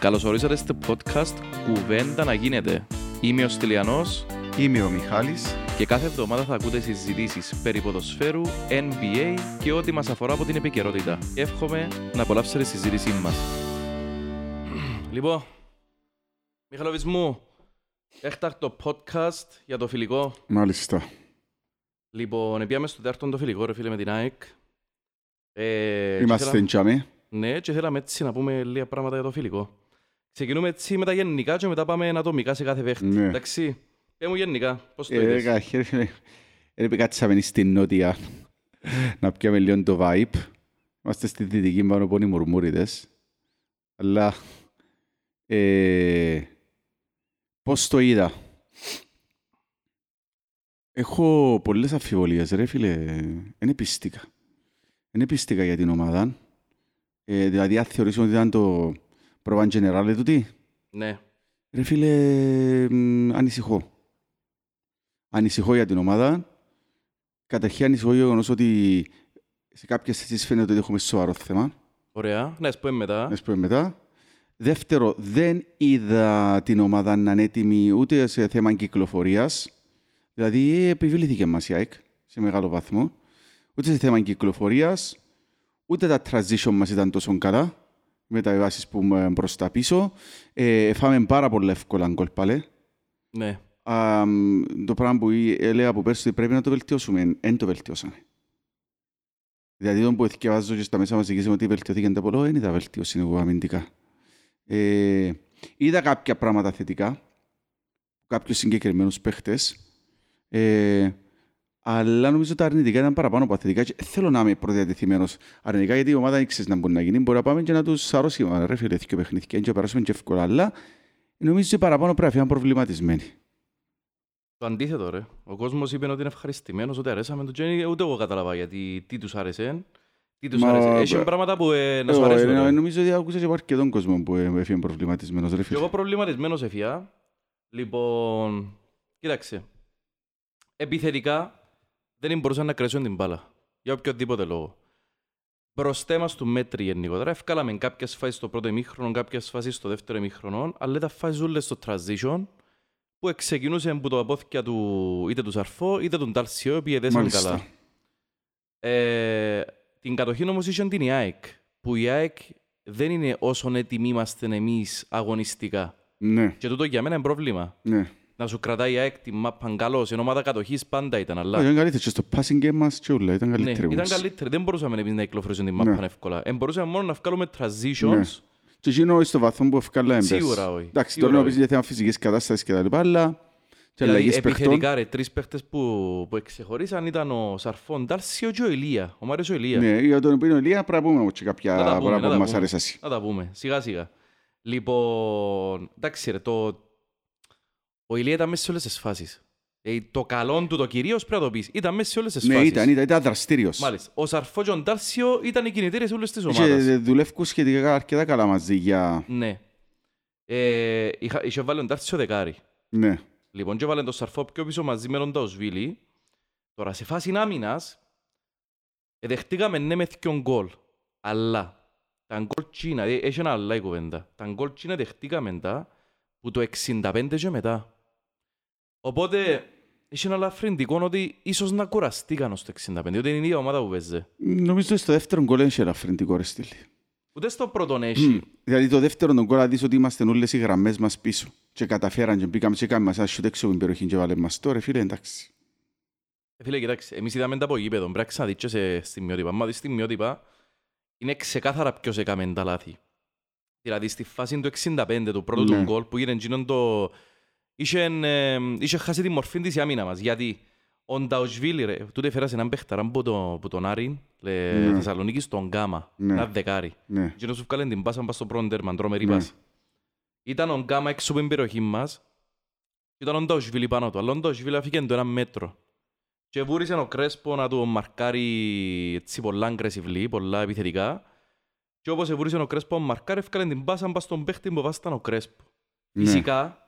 Καλώς ορίσατε στο podcast «Κουβέντα να γίνεται». Είμαι ο Στυλιανός Είμαι ο Μιχάλης. και κάθε εβδομάδα θα ακούτε συζητήσεις περί ποδοσφαίρου, NBA και ό,τι μας αφορά από την επικαιρότητα. Εύχομαι να απολαύσετε τη συζήτησή μας. Λοιπόν, Μιχαλοβης μου, έκτακτο podcast για το φιλικό. Μάλιστα. Λοιπόν, πήγαμε στο τέταρτο το φιλικό, ρε φίλε, με την ΑΕΚ. Ε, και Είμαστε θέλα- εντιαμε. Ναι, και θέλαμε έτσι να πούμε λίγα πράγματα για το φιλικό. Ξεκινούμε έτσι με τα γενικά και μετά πάμε ατομικά σε κάθε παίχτη. Ναι. Εντάξει, πέ μου γενικά, πώς το Ε, είδες; καταρχήν, ε, κάτσαμε στην νότια να πιάμε λίγο το vibe. Είμαστε στη δυτική πάνω από οι μουρμούριδες. Αλλά ε, πώς το είδα; Έχω πολλές αμφιβολίες ρε φίλε. Είναι πιστικά. Είναι πιστικά για την ομάδα. Ε, δηλαδή αν θεωρήσουμε ότι ήταν το προβάν generale του τι. Ναι, Ρε φίλε, μ, ανησυχώ. Ανησυχώ για την ομάδα. Καταρχήν ανησυχώ για το γεγονός ότι σε κάποιες θέσεις φαίνεται ότι έχουμε σοβαρό θέμα. ωραία. Ναι, ας πούμε μετά. Να σου πω μετά. Δεύτερο, δεν είδα την ομάδα να είναι έτοιμη ούτε σε θέμα κυκλοφορίας. Δηλαδή, επιβλήθηκε μας η ΑΕΚ σε μεγάλο βαθμό. Ούτε σε θέμα κυκλοφορίας, ούτε τα transition μας ήταν τόσο καλά. Με τα βάσεις που είμαι προς τα πίσω. Ε, φάμε πάρα πολλά εύκολα γκολ πάλι. Ναι, Α, μ, το πράγμα που εί- έλεγα από πέρσι ότι πρέπει να το βελτιώσουμε, δεν το βελτιώσαμε. Δηλαδή, τον που εθιαβάζω και στα μέσα μαζικής ότι βελτιώθηκε τα πολλό, δεν είδα βελτίωση εγώ αμυντικά. Ε, είδα κάποια πράγματα θετικά, κάποιους συγκεκριμένους παίχτες, ε, αλλά νομίζω τα αρνητικά ήταν παραπάνω από τα θετικά και θέλω να είμαι προδιατεθειμένος αρνητικά γιατί η ομάδα δεν ξέρεις να μπορεί να γίνει. Μπορεί να πάμε και να τους αρρώσει ρε φίλε, και παιχνίδια και να περάσουμε και εύκολα, αλλά νομίζω ότι παραπάνω πρέπει να φύγουν προβληματισμένοι. το αντίθετο ρε. Ο κόσμος είπε ότι είναι ευχαριστημένος, ότι αρέσαμε το και ούτε εγώ κατάλαβα γιατί τι τους άρεσε. Τι τους Μα, άρεσε. Έχει μπα- πράγματα που ε, να σου Εγώ, αρέσουν. ε, ρε. Νομίζω ότι άκουσα και από αρκετόν κόσμο που ε, έφυγε προβληματισμένος. Ρε Και φίλε. εγώ προβληματισμένος εφιά. Λοιπόν, κοίταξε. Επιθετικά δεν μπορούσαν να κρέσουν την μπάλα. Για οποιοδήποτε λόγο. Μπροστά μας του μέτρη γενικότερα. Ευκάλαμε κάποιες φάσεις στο πρώτο ημίχρονο, κάποιες φάσεις στο δεύτερο ημίχρονο, αλλά τα φάσεις όλες στο transition που ξεκινούσε από το απόθηκια του είτε του Σαρφό είτε του Ντάλσιο, οι οποίοι έδεσαν Μάλιστα. καλά. Ε, την κατοχή όμως είχε την η ΑΕΚ, που η ΑΕΚ δεν είναι όσο έτοιμοι είμαστε εμείς αγωνιστικά. Ναι, Και τούτο για μένα είναι πρόβλημα. ναι. Να σου κρατάει η ΑΕΚ τη μάπαν καλώς, ενώ ομάδα κατοχής πάντα ήταν, αλλά... Ήταν καλύτερη και στο passing game μας και όλα, ήταν Ναι, καλύτερη. ήταν όμως. καλύτερη. Δεν μπορούσαμε εμείς να κυκλοφορήσουμε την Ναι. μάπαν εύκολα. Ε, μπορούσαμε μόνο να βγάλουμε Ναι. transitions. Και εκείνο στο βαθμό που ευκάλαμε. Σίγουρα όχι. Εντάξει, Σίγουρα τώρα να όχι. πεις για θέμα φυσικής κατάστασης και τα λοιπά, αλλά και Δηλαδή, αλλαγές παιχτών. επιθετικά, ρε, τρεις παίχτες που, που εξεχωρίσαν ήταν ο Σαρφόν, Ντάρσιο και ο Ηλία. Ο Μάριος ο Ηλίας. Ναι, για τον οποίο Ηλία πρέπει να πούμε όμως και Να κάποια τα πούμε, να πράγματα τα που μας πούμε. αρέσει. Να τα πούμε, σιγά σιγά. Λοιπόν, εντάξει ρε, το... ο Ηλία ήταν μέσα σε όλες τις φάσεις. Ε, το καλό του το κυρίως πρέπει να το πεις. Ήταν μέσα σε όλες τις Ναι, φάσεις. ήταν, ήταν, ήταν δραστήριος. Μάλιστα. Ο Σαρφό και ο Ντάρσιο ήταν οι κινητήρες σε όλες τις ομάδες. Και δουλεύκουν σχετικά αρκετά καλά μαζί για... Ναι. Ε, είχα, είχε βάλει ο Ντάρσιο δεκάρι. Ναι, Λοιπόν, και βάλει τον Σαρφό πιο πίσω μαζί με τον Ταουσβίλη. Τώρα, σε φάση άμυνας, ε, δεχτήκαμε ναι με δυο γκολ. Αλλά, τα γκολ τσίνα, ε, έχει ένα αλλά η κουβέντα. Τα γκολ τσίνα δεχτήκαμε τα που το 65 και μετά. Οπότε, έχει ένα ελαφρυντικό ότι ίσως να κουραστήκαν ως το 65, διότι είναι η ίδια ομάδα που παίζει. νομίζω ότι στο δεύτερο γκολ έχει ένα φρεντικό ρε στήλη. Ούτε στο πρώτον έχει. Δηλαδή το δεύτερο τον γκολ δεις ότι είμαστε όλες οι γραμμές μας πίσω. Και καταφέραν και μπήκαμε και κάνουμε μας ένα σιούτ έξω από την περιοχή και βάλαμε μας τώρα, φίλε, εντάξει. Ε, Φίλε, κοιτάξτε, εμείς είδαμε τα από γήπεδο, πρέπει να ξαναδείς και σε στιγμιότυπα. Μα δεις στιγμιότυπα, είναι ξεκάθαρα ποιος έκαμε τα λάθη. Δηλαδή, στη φάση του 65, του πρώτου Ναι. του γκολ, που έγινε εκείνον το... Είχε, ε, είχε χάσει τη μορφή της η άμυνα μας, γιατί ο Νταουσβίλη, ρε, τούτε έφερασε έναν παίχταρα από, το, από τον Άρη, λε, Ναι. Θεσσαλονίκη, στον Γκάμα, Ναι. ένα δεκάρι. Ναι, Και σου βγάλε την πάσα πας στο πρώτο τέρμα, τρομερή Ναι. πάσα. Ήταν ο Γκάμα έξω από την περιοχή μας, και ήταν ο Νταουσβίλη πάνω του, αλλά ο Νταουσβίλη αφήκε το ένα μέτρο. Και βούρισε ο Κρέσπο να του μαρκάρει έτσι πολλά aggressively, πολλά επιθετικά. Και όπως βούρισε ο Κρέσπο να μαρκάρει, έφκαλε την πάσα πας στον παίχτη που βάσταν ο Κρέσπο. Ναι. Φυσικά,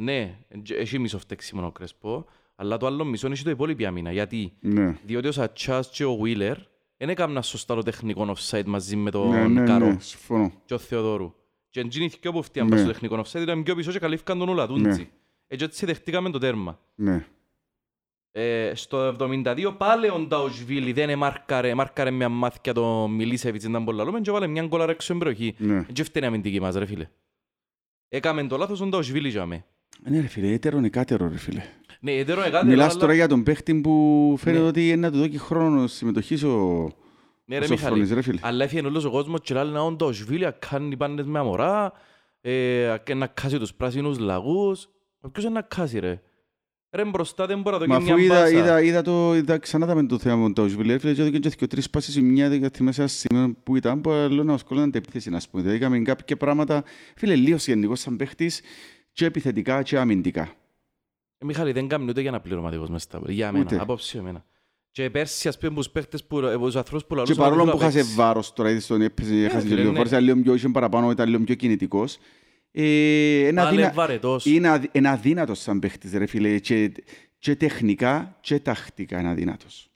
ναι, έχει μισό φταίξιμο ο Κρέσπο, αλλά το άλλο μισό είναι το υπόλοιπη άμυνα. Γιατί, ναι. διότι ο Σατσάς και ο Βίλερ δεν έκαναν σωστά το τεχνικό offside μαζί με τον Ναι, ναι, Καρό ναι, συμφωνώ. και ο Θεοδόρου. Και εντζίνοι δυο που φτιάμπα Ναι. στο τεχνικό offside ήταν πιο πίσω και καλύφκαν τον Ουλατούντζη. Έτσι έτσι δεχτήκαμε το τέρμα. Ναι. Ε, στο 72 πάλι ο Νταουσβίλη δεν εμάρκαρε, μάρκαρε μια μάθηκια το Μιλίσεβιτς ήταν πολλά λόγω και βάλε μια γκολάρα έξω στην περιοχή. Ναι. Έτσι φταίνει η αμυντική μας ρε φίλε. Έκαμε το λάθος ο Νταουσβίλη για με. Ναι ρε φίλε, έτερον εκάτερο ρε φίλε. Ναι, έτερο εκάτερο, Μιλάς αλλά- τώρα για τον παίχτη που φαίνεται Ναι. ότι είναι να του δώσει χρόνο συμμετοχής ο, Ναι, ο ρε, Σοφρόνης Μιχάλη. ρε φίλε. Αλλά έφυγε όλος ο κόσμος και λέει να ο Νταουσβίλη κάνει πάντες με αμορά, ε, και να κάσει τους πράσινους λαγούς. Ποιος είναι να κάσει ρε; Ρε μπροστά δεν μπορεί να Μα δώσει μια αφού είδα, μπάσα. είδα, είδα, το, είδα ξανά τα με το θέμα με το Σβιλέ, φίλε, και έδωκε και τρεις πάσεις η μια δέκα θυμάσαι ένα σημείο που ήταν, που λέω να σκολάνε την επίθεση, να πούμε. Δηλαδή, είχαμε κάποια πράγματα, φίλε, λίγος γενικός σαν παίχτης, και επιθετικά και αμυντικά. Ε, Μιχάλη, δεν κάνει ούτε για να πληρωματικός μες στα Για Ούτε. μένα, απόψη εμένα. Και πέρσι, ας πούμε, τους παίχτες που, ε, τους ανθρώπους που Και λαλούσαν παρόλο ότι που θα χάσε παίξει. βάρος τώρα, είδες τον έπαιζε, έχασε φίλε, και λίγο ναι. φορές, ήταν λίγο πιο, είχε παραπάνω, ήταν λίγο πιο κινητικός. Ε, ένα Πάλι αδύνα- βαρετός. είναι αδυ- είναι αδύνατος σαν παίχτης, ρε φίλε, και, και τεχνικά και τακτικά είναι αδύνατος.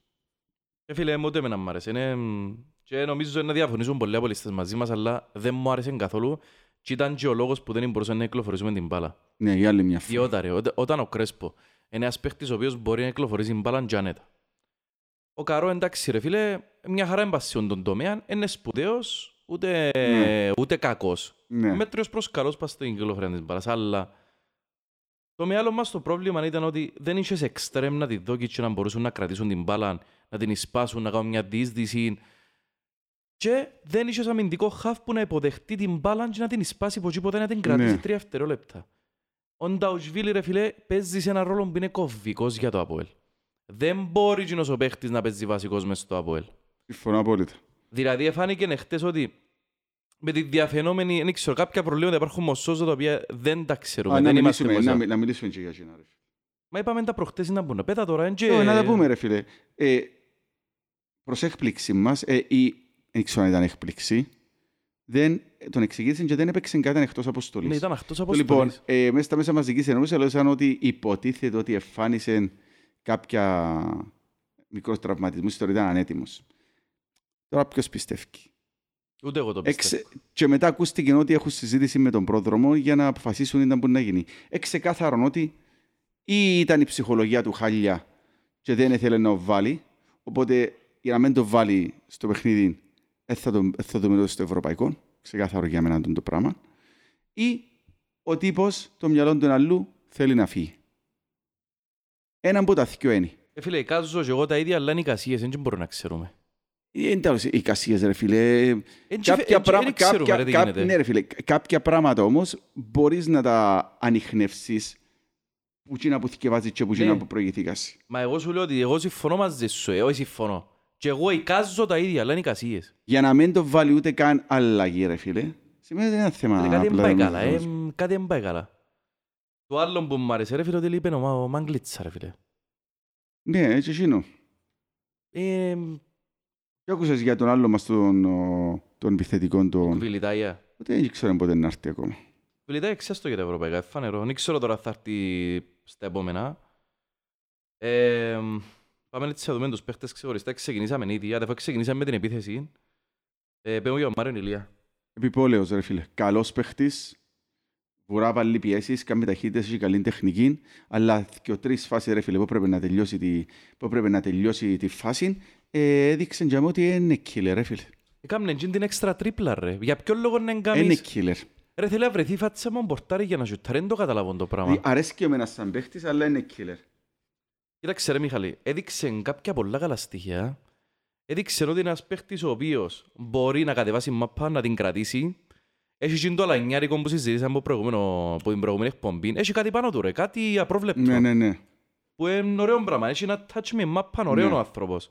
Ε, φίλε, μου ούτε εμένα μ' άρεσε. Είναι, μ, Και νομίζω να διαφωνήσουν πολλοί απολύστες μαζί μας, αλλά δεν μου άρεσε καθόλου. Και ήταν και ο λόγος που δεν μπορούσαμε να κυκλοφορήσουμε την μπάλα. Ναι, για άλλη μια φορά. Διότι, ρε, οτε- όταν ο Κρέσπο είναι ένας παίχτης ο οποίος μπορεί να κυκλοφορήσει την μπάλα και άνετα. Ο Καρό, εντάξει ρε φίλε, μια χαρά εμπασιόν τον τομέα, είναι σπουδαίος, ούτε, Ναι. ούτε κακός. Ναι. Μέτριος προς καλός πας στην κυκλοφορία της μπάλας, αλλά το μεγάλο μας το πρόβλημα ήταν ότι δεν είχες εξτρέμ να τη δώκει και να μπορούσαν να κρατήσουν την μπάλα, να την εισπάσουν, να κάνουν μια διείσδυση και δεν είχες αμυντικό χαφ που να υποδεχτεί την μπάλα και να την εισπάσει από εκεί ποτέ να την κρατήσει Ναι. τρία δευτερόλεπτα. Ο Νταουσβίλη ρε φίλε παίζει σε ένα ρόλο που είναι κομβικός για το ΑΠΟΕΛ. Δεν μπορεί εκείνος ο παίχτης να παίζει βασικός μες στο ΑΠΟΕΛ. Συμφωνώ απόλυτα. Δηλαδή εφάνηκε εχθές ότι με τη διαφαινόμενη, δεν ξέρω, κάποια προβλήματα υπάρχουν μοσόζω τα οποία δεν τα ξέρουμε. Α, να, δεν είμαστε μιλήσουμε, να, μοσό. μι- να μιλήσουμε και για εκείνα, ρε φίλε. Μα είπαμε τα προχτές να μπουν. Πέτα τώρα, εν και... Ε, Να τα πούμε, ρε φίλε. Ε, προς έκπληξη μας, ε, ή, δεν ξέρω αν ήταν έκπληξη, δεν, τον εξηγήσαν και δεν έπαιξε κάτι εκτός αποστολής. Ναι, ήταν αυτός από Λοιπόν, ε, μέσα στα μέσα μαζικής εννοούσης έλεγαν ότι υποτίθεται ότι εμφάνισε κάποια μικρός τραυματισμούς, τώρα ήταν ανέτοιμος. Τώρα ποιος πιστεύει. Ούτε εγώ το πιστεύω. Εξε... Και μετά ακούστηκε ότι έχουν συζήτηση με τον πρόδρομο για να αποφασίσουν τι ήταν που να γίνει. Εξεκάθαρον ότι ή ήταν η ψυχολογία του χάλια και δεν ήθελε να το βάλει, οπότε για να μην το βάλει στο παιχνίδι, δεν θα το, δεν θα το μιλώ στο ευρωπαϊκό, ξεκάθαρο για μένα το πράγμα, ή ο τύπος, το μυαλό του αλλού, θέλει να φύγει. Ένα από τα δυο είναι. Ε, φίλε, εικάζω και εγώ τα ίδια, αλλά είναι οι κασίες, δεν μπορούμε να ξέρουμε. Ε, εν τέλος, οι κασίες, ρε φίλε, Εν και- κάποια, εν και- πράγμα, δεν ξέρουμε, κάποια, ρε, τι κά- γίνεται. ναι, ρε φίλε, κα- κάποια πράγματα όμως μπορείς να τα ανοιχνεύσεις που εκείνα που θυκευάζεις και που εκείνα Ναι. που προηγηθήκας. Μα εγώ σου λέω ότι εγώ συμφωνώ μαζί σου, ε, όχι συμφωνώ. Και εγώ εικάζω τα ίδια, αλλά είναι οι κασίες. Για να μην το βάλει ούτε καν αλλαγή, ρε φίλε. Σημαίνει ότι είναι ένα θέμα. Ε, κάτι δεν απλά πάει να καλά, ε, μαθαίνεις. μ, κάτι δεν πάει καλά. Το άλλο που μου άρεσε, ρε φίλε, ότι είπε ο Μα- ο Μάγκλητσα, ρε φίλε. Ναι, έτσι εκείνο. Ε, Και άκουσες για τον άλλο μας τον, ο- τον επιθετικό, τον... Βιλιτάια. Ότι δεν ξέρω πότε να έρθει ακόμα. Βιλιτάια ξέρεις για τα ευρωπαϊκά, εφανερό. Δεν ξέρω τώρα θα έρθει στα επόμενα. Ε, πάμε έτσι να δούμε τους παίχτες ξεχωριστά. Ξεκινήσαμε ήδη, αδερφά ξεκινήσαμε με την επίθεση. Ε, πέμπω για τον Μάριον Ηλία. Επιπόλαιος, ρε φίλε. Καλός παίχτης. Βουρά βάλει πιέσεις, κάνει ταχύτητες, έχει καλή τεχνική, αλλά και ο τρεις φάσεις, ρε φίλε, που πρέπει να τελειώσει τη, που πρέπει να τελειώσει τη φάση, ε, έδειξε για μου ότι είναι killer, ρε φίλε. Έκαμε εκείνη την έξτρα τρίπλα ρε. Για ποιο λόγο να Είναι εγκάμεις. killer. Ρε θέλει να βρεθεί φάτσα μου μπορτάρι για να σιουτάρει. Δεν το καταλαβαίνω το πράγμα. Δηλαδή, αρέσκει εμένα σαν παίχτης, αλλά είναι killer. Κοίταξε ρε Μιχαλή, έδειξε κάποια πολλά καλά στοιχεία. Έδειξε ότι είναι ένας παίχτης ο οποίος μπορεί να κατεβάσει μαπά, να την κρατήσει. Έχει γίνει το αλανιάρικο που συζητήσαμε από, προηγούμενο, από την προηγούμενη εκπομπή. Έχει κάτι πάνω του ρε, κάτι απρόβλεπτο. Ναι, ναι, ναι. Που είναι ωραίο πράγμα. Έχει ένα touch με μάπα, ωραίο Ναι. ο άνθρωπος.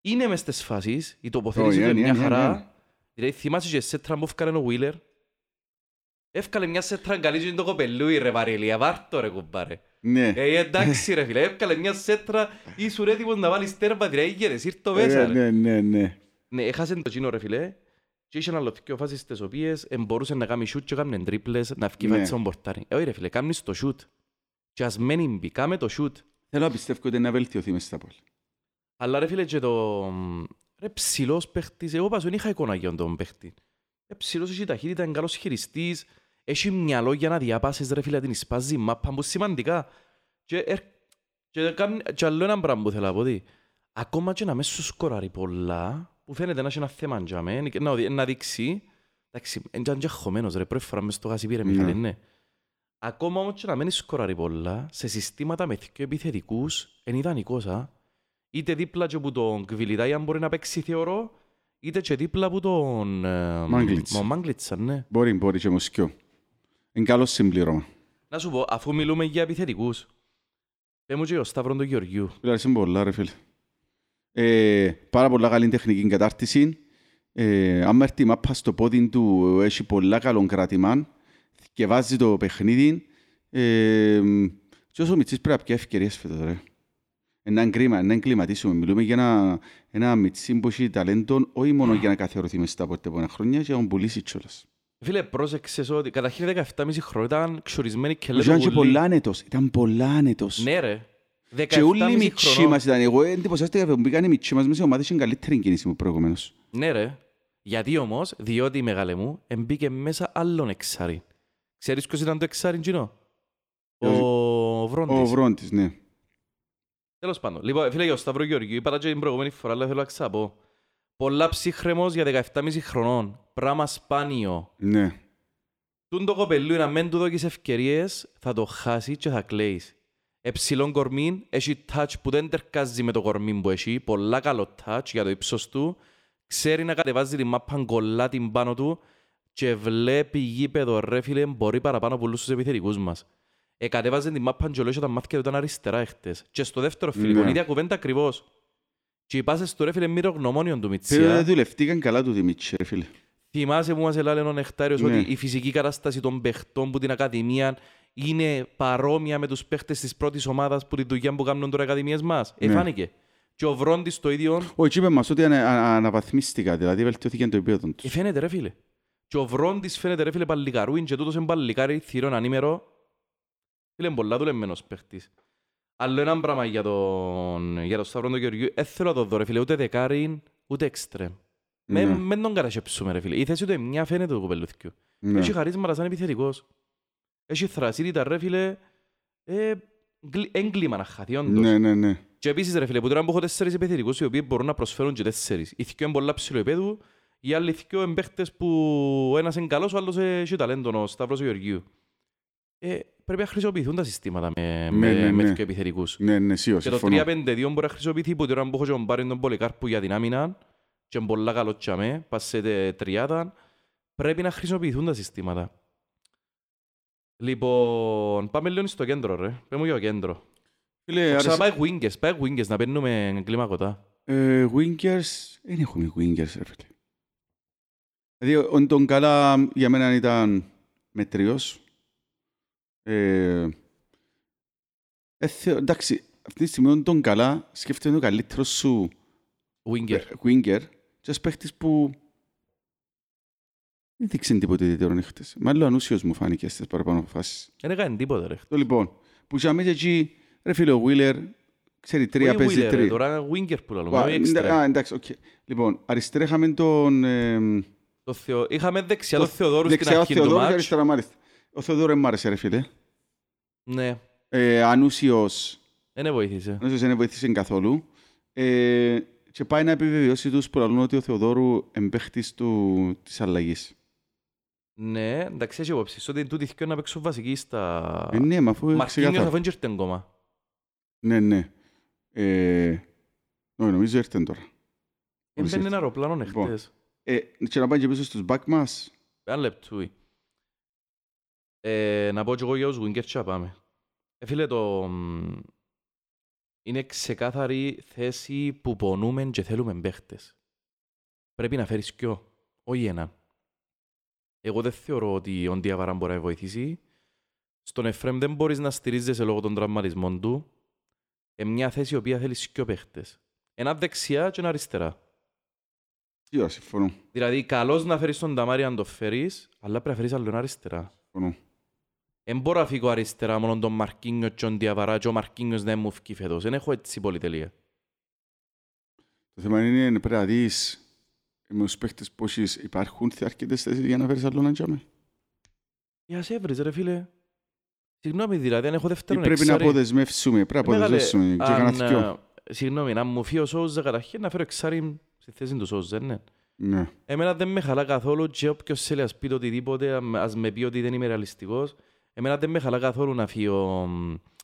Είναι μες στις φάσεις, η τοποθέτηση Όχι, του είναι είναι, μια είναι, χαρά. είναι. Δηλαδή θυμάσαι και σέτρα που έφκαλε ο Wheeler; Έφκαλε μια σέτρα καλή και είναι το κοπελούι ρε βαρελία, βάρτο ρε κουμπάρε. Ναι. Ε, εντάξει ρε φίλε, έφκαλε μια σέτρα, ήσουν έτοιμος να βάλεις τέρμα, δηλαδή ήγερες, ήρθε το μέσα Ε, ρε. Ναι, ναι, ναι. Ναι, έχασε το κοινό ρε φίλε. Και είχε άλλο δυο φάσεις τις οποίες μπορούσε να κάνει σούτ και έκανε τρίπλες, να βγει Ναι. φάτσα τον πορτάρι. Ε, όχι ρε φίλε, κάνεις το σούτ. Και ας μένει μπει, κάμε το σούτ. Θέλω να πιστεύω ότι είναι να βελτιωθεί μες στα πόλη. Αλλά ρε φίλε και το... Ρε ψηλός παίχτης, εγώ πάσο δεν είχα εικόνα για τον παίχτη. Ε, ψηλός έχει ταχύτητα, είναι καλός χειριστής, έχει μυαλό για να διαπάσεις ρε φίλε την σπάζει μάπα που σημαντικά. Και, ερ, και, κάνει, και άλλο ένα πράγμα που θέλω να πω ότι ακόμα και να μέσα σου σκοράρει πολλά, που φαίνεται να έχει ένα θέμα για μέ, να, οδη- να δείξει, εντάξει, είναι και χωμένος ρε, πρώτη φορά μες στο γάσι πήρε Ναι. Μιχάλη, ναι. Ακόμα όμως και να μένει σκοράρει πολλά, σε συστήματα με δύο επιθετικούς, είναι ιδανικός, α. Είτε δίπλα και που τον Κβιλιτάι αν μπορεί να παίξει θεωρώ, είτε και δίπλα που τον... ε, Μάγκλιτσα. Ο Μάγκλιτσα, ναι. Μπορεί, μπορεί και μοσκιό. Είναι καλό συμπλήρωμα. Να σου πω, αφού μιλούμε για επιθετικούς, πέ μου και ο Σταύρον του Γεωργιού. Φίλε, αρέσει μου πολλά, ρε φίλε. Ε, πάρα πολλά καλή τεχνική κατάρτιση. Ε, άμα έρθει η μάπα στο πόδι του, έχει πολλά καλό κρατημάν και βάζει το παιχνίδι. Ε, και όσο Μιτσής πρέπει να πιέσει ευκαιρίες φέτος, ρε. Ένα κρίμα, να εγκληματίσουμε. Μιλούμε για ένα, ένα Μιτσί που έχει ταλέντο, όχι μόνο για να καθιερωθεί μες στα επόμενα χρόνια, και να τον πουλήσει κιόλας. Φίλε, πρόσεξες ότι καταρχήν 17,5 χρόνια ήταν ξορισμένοι και Ήταν λέμε και πολλά άνετος. Ήταν πολλά άνετος. Ναι ρε, Και όλοι οι 17,5 μητσοί χρονών. μας ήταν. Εγώ εντυπωσιάστηκα που μπήκαν οι μητσοί μας μέσα στην ομάδα, είχαν καλύτερη κίνηση μου προηγουμένως. Ναι ρε. Γιατί όμως, διότι μεγάλε μου, εμπήκε μέσα άλλον εξάρι. Ξέρεις ποιος ήταν το εξάρι, Τζίνο; Ο Ο Βρόντις. Βρόντις, ναι. Τέλος πάντων. Λοιπόν, φίλε, για ο Σταύρο Γεωργίου, είπα τα και την προηγούμενη φορά, αλλά θέλω να ξαπώ. Πολλά ψύχρεμος για 17,5 χρονών. Πράγμα σπάνιο. Ναι. Τούν το κοπελού να μην του δώκεις ευκαιρίες, θα το χάσεις και θα κλαίεις. Εψηλόν κορμί, έχει touch που δεν τερκάζει με το κορμί που έχει, πολλά καλό touch για το ύψος του, ξέρει να κατεβάζει την μάπα γκολά την πάνω του και βλέπει γήπεδο ρε φίλε, μπορεί παραπάνω από όλους τους επιθετικούς μας. Ε, κατέβαζε την μάπα και όλες τα μάτια του ήταν αριστερά εχθές. Και στο δεύτερο φίλε, Ναι. η ίδια κουβέντα ακριβώς. Και οι πάσες του ρε φίλε μυρογνωμόνιον του Φίλε, Μιτσιά. δουλευτήκαν καλά του Δημίτσι, ρε φίλε. Θυμάσαι που μας έλεγε ο Νεκτάριος Ναι. ότι η φυσική κατάσταση των παιχτών που την Ακαδημία είναι παρόμοια με τους παίχτες της πρώτης ομάδας που τη δουλειά που κάνουν τώρα οι Ακαδημίες μας. Ναι. Εφάνηκε. Και ο Βρόντις το ίδιο, Ο είπε μας ότι ανα- ανα- αναβαθμίστηκα, δηλαδή βελτιώθηκε το επίπεδο ε, τους. φαίνεται ρε φίλε. Και ο Βρόντις φαίνεται ρε φίλε παλικαρούιν και τούτος είναι παλικάρι θηρόν ανήμερο. Φίλε είναι πολλά δουλεμένος παίχτης. Άλλο ένα πράγμα για τον, για τον Σταύρο τον Γεωργίου. Δεν θέλω να το δω ρε φίλε, ούτε δεκάριν, ούτε εξτρέμ. Ναι. Με, με τον καρασέψουμε ρε φίλε. Η θέση του είναι μια φαίνεται το κοπελούθκιο. Ναι. Έχει χαρίσματα σαν επιθετικός. Έχει θρασίτητα ρε φίλε. Ε, γκλι- έγκλημα να χαθεί όντως. Ναι, ναι, ναι. Και επίσης ρε φίλε, που τώρα που έχω τέσσερις επιθετικούς οι οποίοι μπορούν να προσφέρουν και τέσσερις. Οι δυο είναι πολλά ψηλό επίπεδου, οι άλλοι δυο είναι παίχτες που ο ένας είναι καλός, ο άλλος έχει ταλέντος, ο Σταύρος ο Γεωργίου. Ε, πρέπει να χρησιμοποιηθούν τα συστήματα με, με, ναι, με ναι. δυο επιθετικούς. Ναι, ναι, σίγουρα, Και το συμφωνώ. 3-5-2 μπορεί να χρησιμοποιηθεί που τώρα που έχω και τον Πάρη τον Πολυκάρπου για την άμυνα και είναι πολλά καλό τσαμέ, πας σε τε- τριάδα, πρέπει να χρησιμοποιηθούν τα συστήματα. Λοιπόν, πάμε λίγο στο κέντρο ρε. Πάμε μου για το κέντρο. Φίλε, άρεσε- Ξαναπάει wingers, πάει wingers να παίρνουμε κλίμακοτα. Ε, Wingers, δεν έχουμε Wingers, ρε φίλε. Δηλαδή, ο τον καλά για μένα ήταν μετριός. Ε, ε, θεω- εντάξει, αυτή τη στιγμή ο τον καλά σκέφτεται ο καλύτερος σου Winger. ε, Winger και ένας παίχτης που δεν δείξε τίποτε ιδιαίτερο νύχτες. Μάλλον ανούσιος μου φάνηκε στις παραπάνω φάσεις. Δεν έκανε τίποτα ρε. Το λοιπόν, που για μέσα εκεί, ρε φίλε, ο Wheeler, ξέρει, τρία Όχι παίζει winger, ρε, τρία. Τώρα winger που λαλούμε, Α, όχι εντα- extreme. α, εντάξει, οκ. Λοιπόν, αριστερά είχαμε τον... εμ, Το Θεο- Είχαμε δεξιά το- το Θεοδόρου στην δεξιά ο αρχή του Θεοδόρου και μάτς. αριστερά μάλιστα. Ο Θεοδόρου μ' άρεσε ρε φίλε. Ναι, Ε, ανούσιος, δεν βοήθησε. ανούσιος δεν βοήθησε καθόλου. Ε, και πάει να επιβεβαιώσει τους που λαλούν ότι ο Θεοδόρου εμπαίχτης του, της αλλαγής. Ναι, εντάξει, έχει υπόψη. Ότι τούτοι δυο να παίξουν βασική στα... Ε, ναι, μα αφού Μαρκίνιος ξεκάθαρα. αφού δεν ήρθε ακόμα. Ναι, ναι. Ε, όχι, νομίζω ήρθε τώρα. Έμπαινε ένα αεροπλάνο Λοιπόν. εχθές. Ε, και να πάμε και πίσω στους back μας. Ένα λεπτούι. Ε, να πω και εγώ για τους wingers και να πάμε. Ε, φίλε, το... μ, Είναι ξεκάθαρη θέση που πονούμε και θέλουμε παίχτες. Πρέπει να φέρεις κοιό, όχι έναν. Εγώ δεν θεωρώ ότι ο Ντιαβαρά μπορεί να βοηθήσει. Στον Εφρέμ δεν μπορείς να στηρίζεσαι λόγω των τραυματισμών του. Ε, μια θέση η οποία θέλεις κοιό παίχτες. Ένα δεξιά και ένα αριστερά. Σίγουρα, συμφωνώ. Δηλαδή, καλώς να φέρεις τον Ταμάρι αν το φέρεις, αλλά πρέπει να φέρεις άλλον αριστερά. συμφωνώ. Δεν μπορώ να φύγω αριστερά μόνο τον Μαρκίνιο και τον Διαβαρά και ο Μαρκίνιος δεν μου φύγει φέτος. Δεν έχω έτσι πολυτελεία. Το θέμα είναι πρέπει να δεις με τους παίχτες πόσοι υπάρχουν αρκετές θέσεις για να φέρεις άλλο να τζάμε. Για σε έβρις, ρε φίλε. Συγγνώμη, δηλαδή, αν έχω Ή δεύτερον πρέπει να εξάρι... αποδεσμεύσουμε, πρέπει να Ε, μεγάλε, αποδεσμεύσουμε. Και αν, κανένα δυο. ε, Συγγνώμη, αν μου φύγει ο Σόουζα καταρχήν να φέρω εξάρι στη θέση του Σόουζα, ναι. Ναι. Εμένα δεν με χαλά καθόλου και όποιος θέλει ας πει το οτιδήποτε, αμ- ας με πει ότι δεν είμαι ρεαλιστικός. Εμένα δεν με χαλά καθόλου να φύγει ο,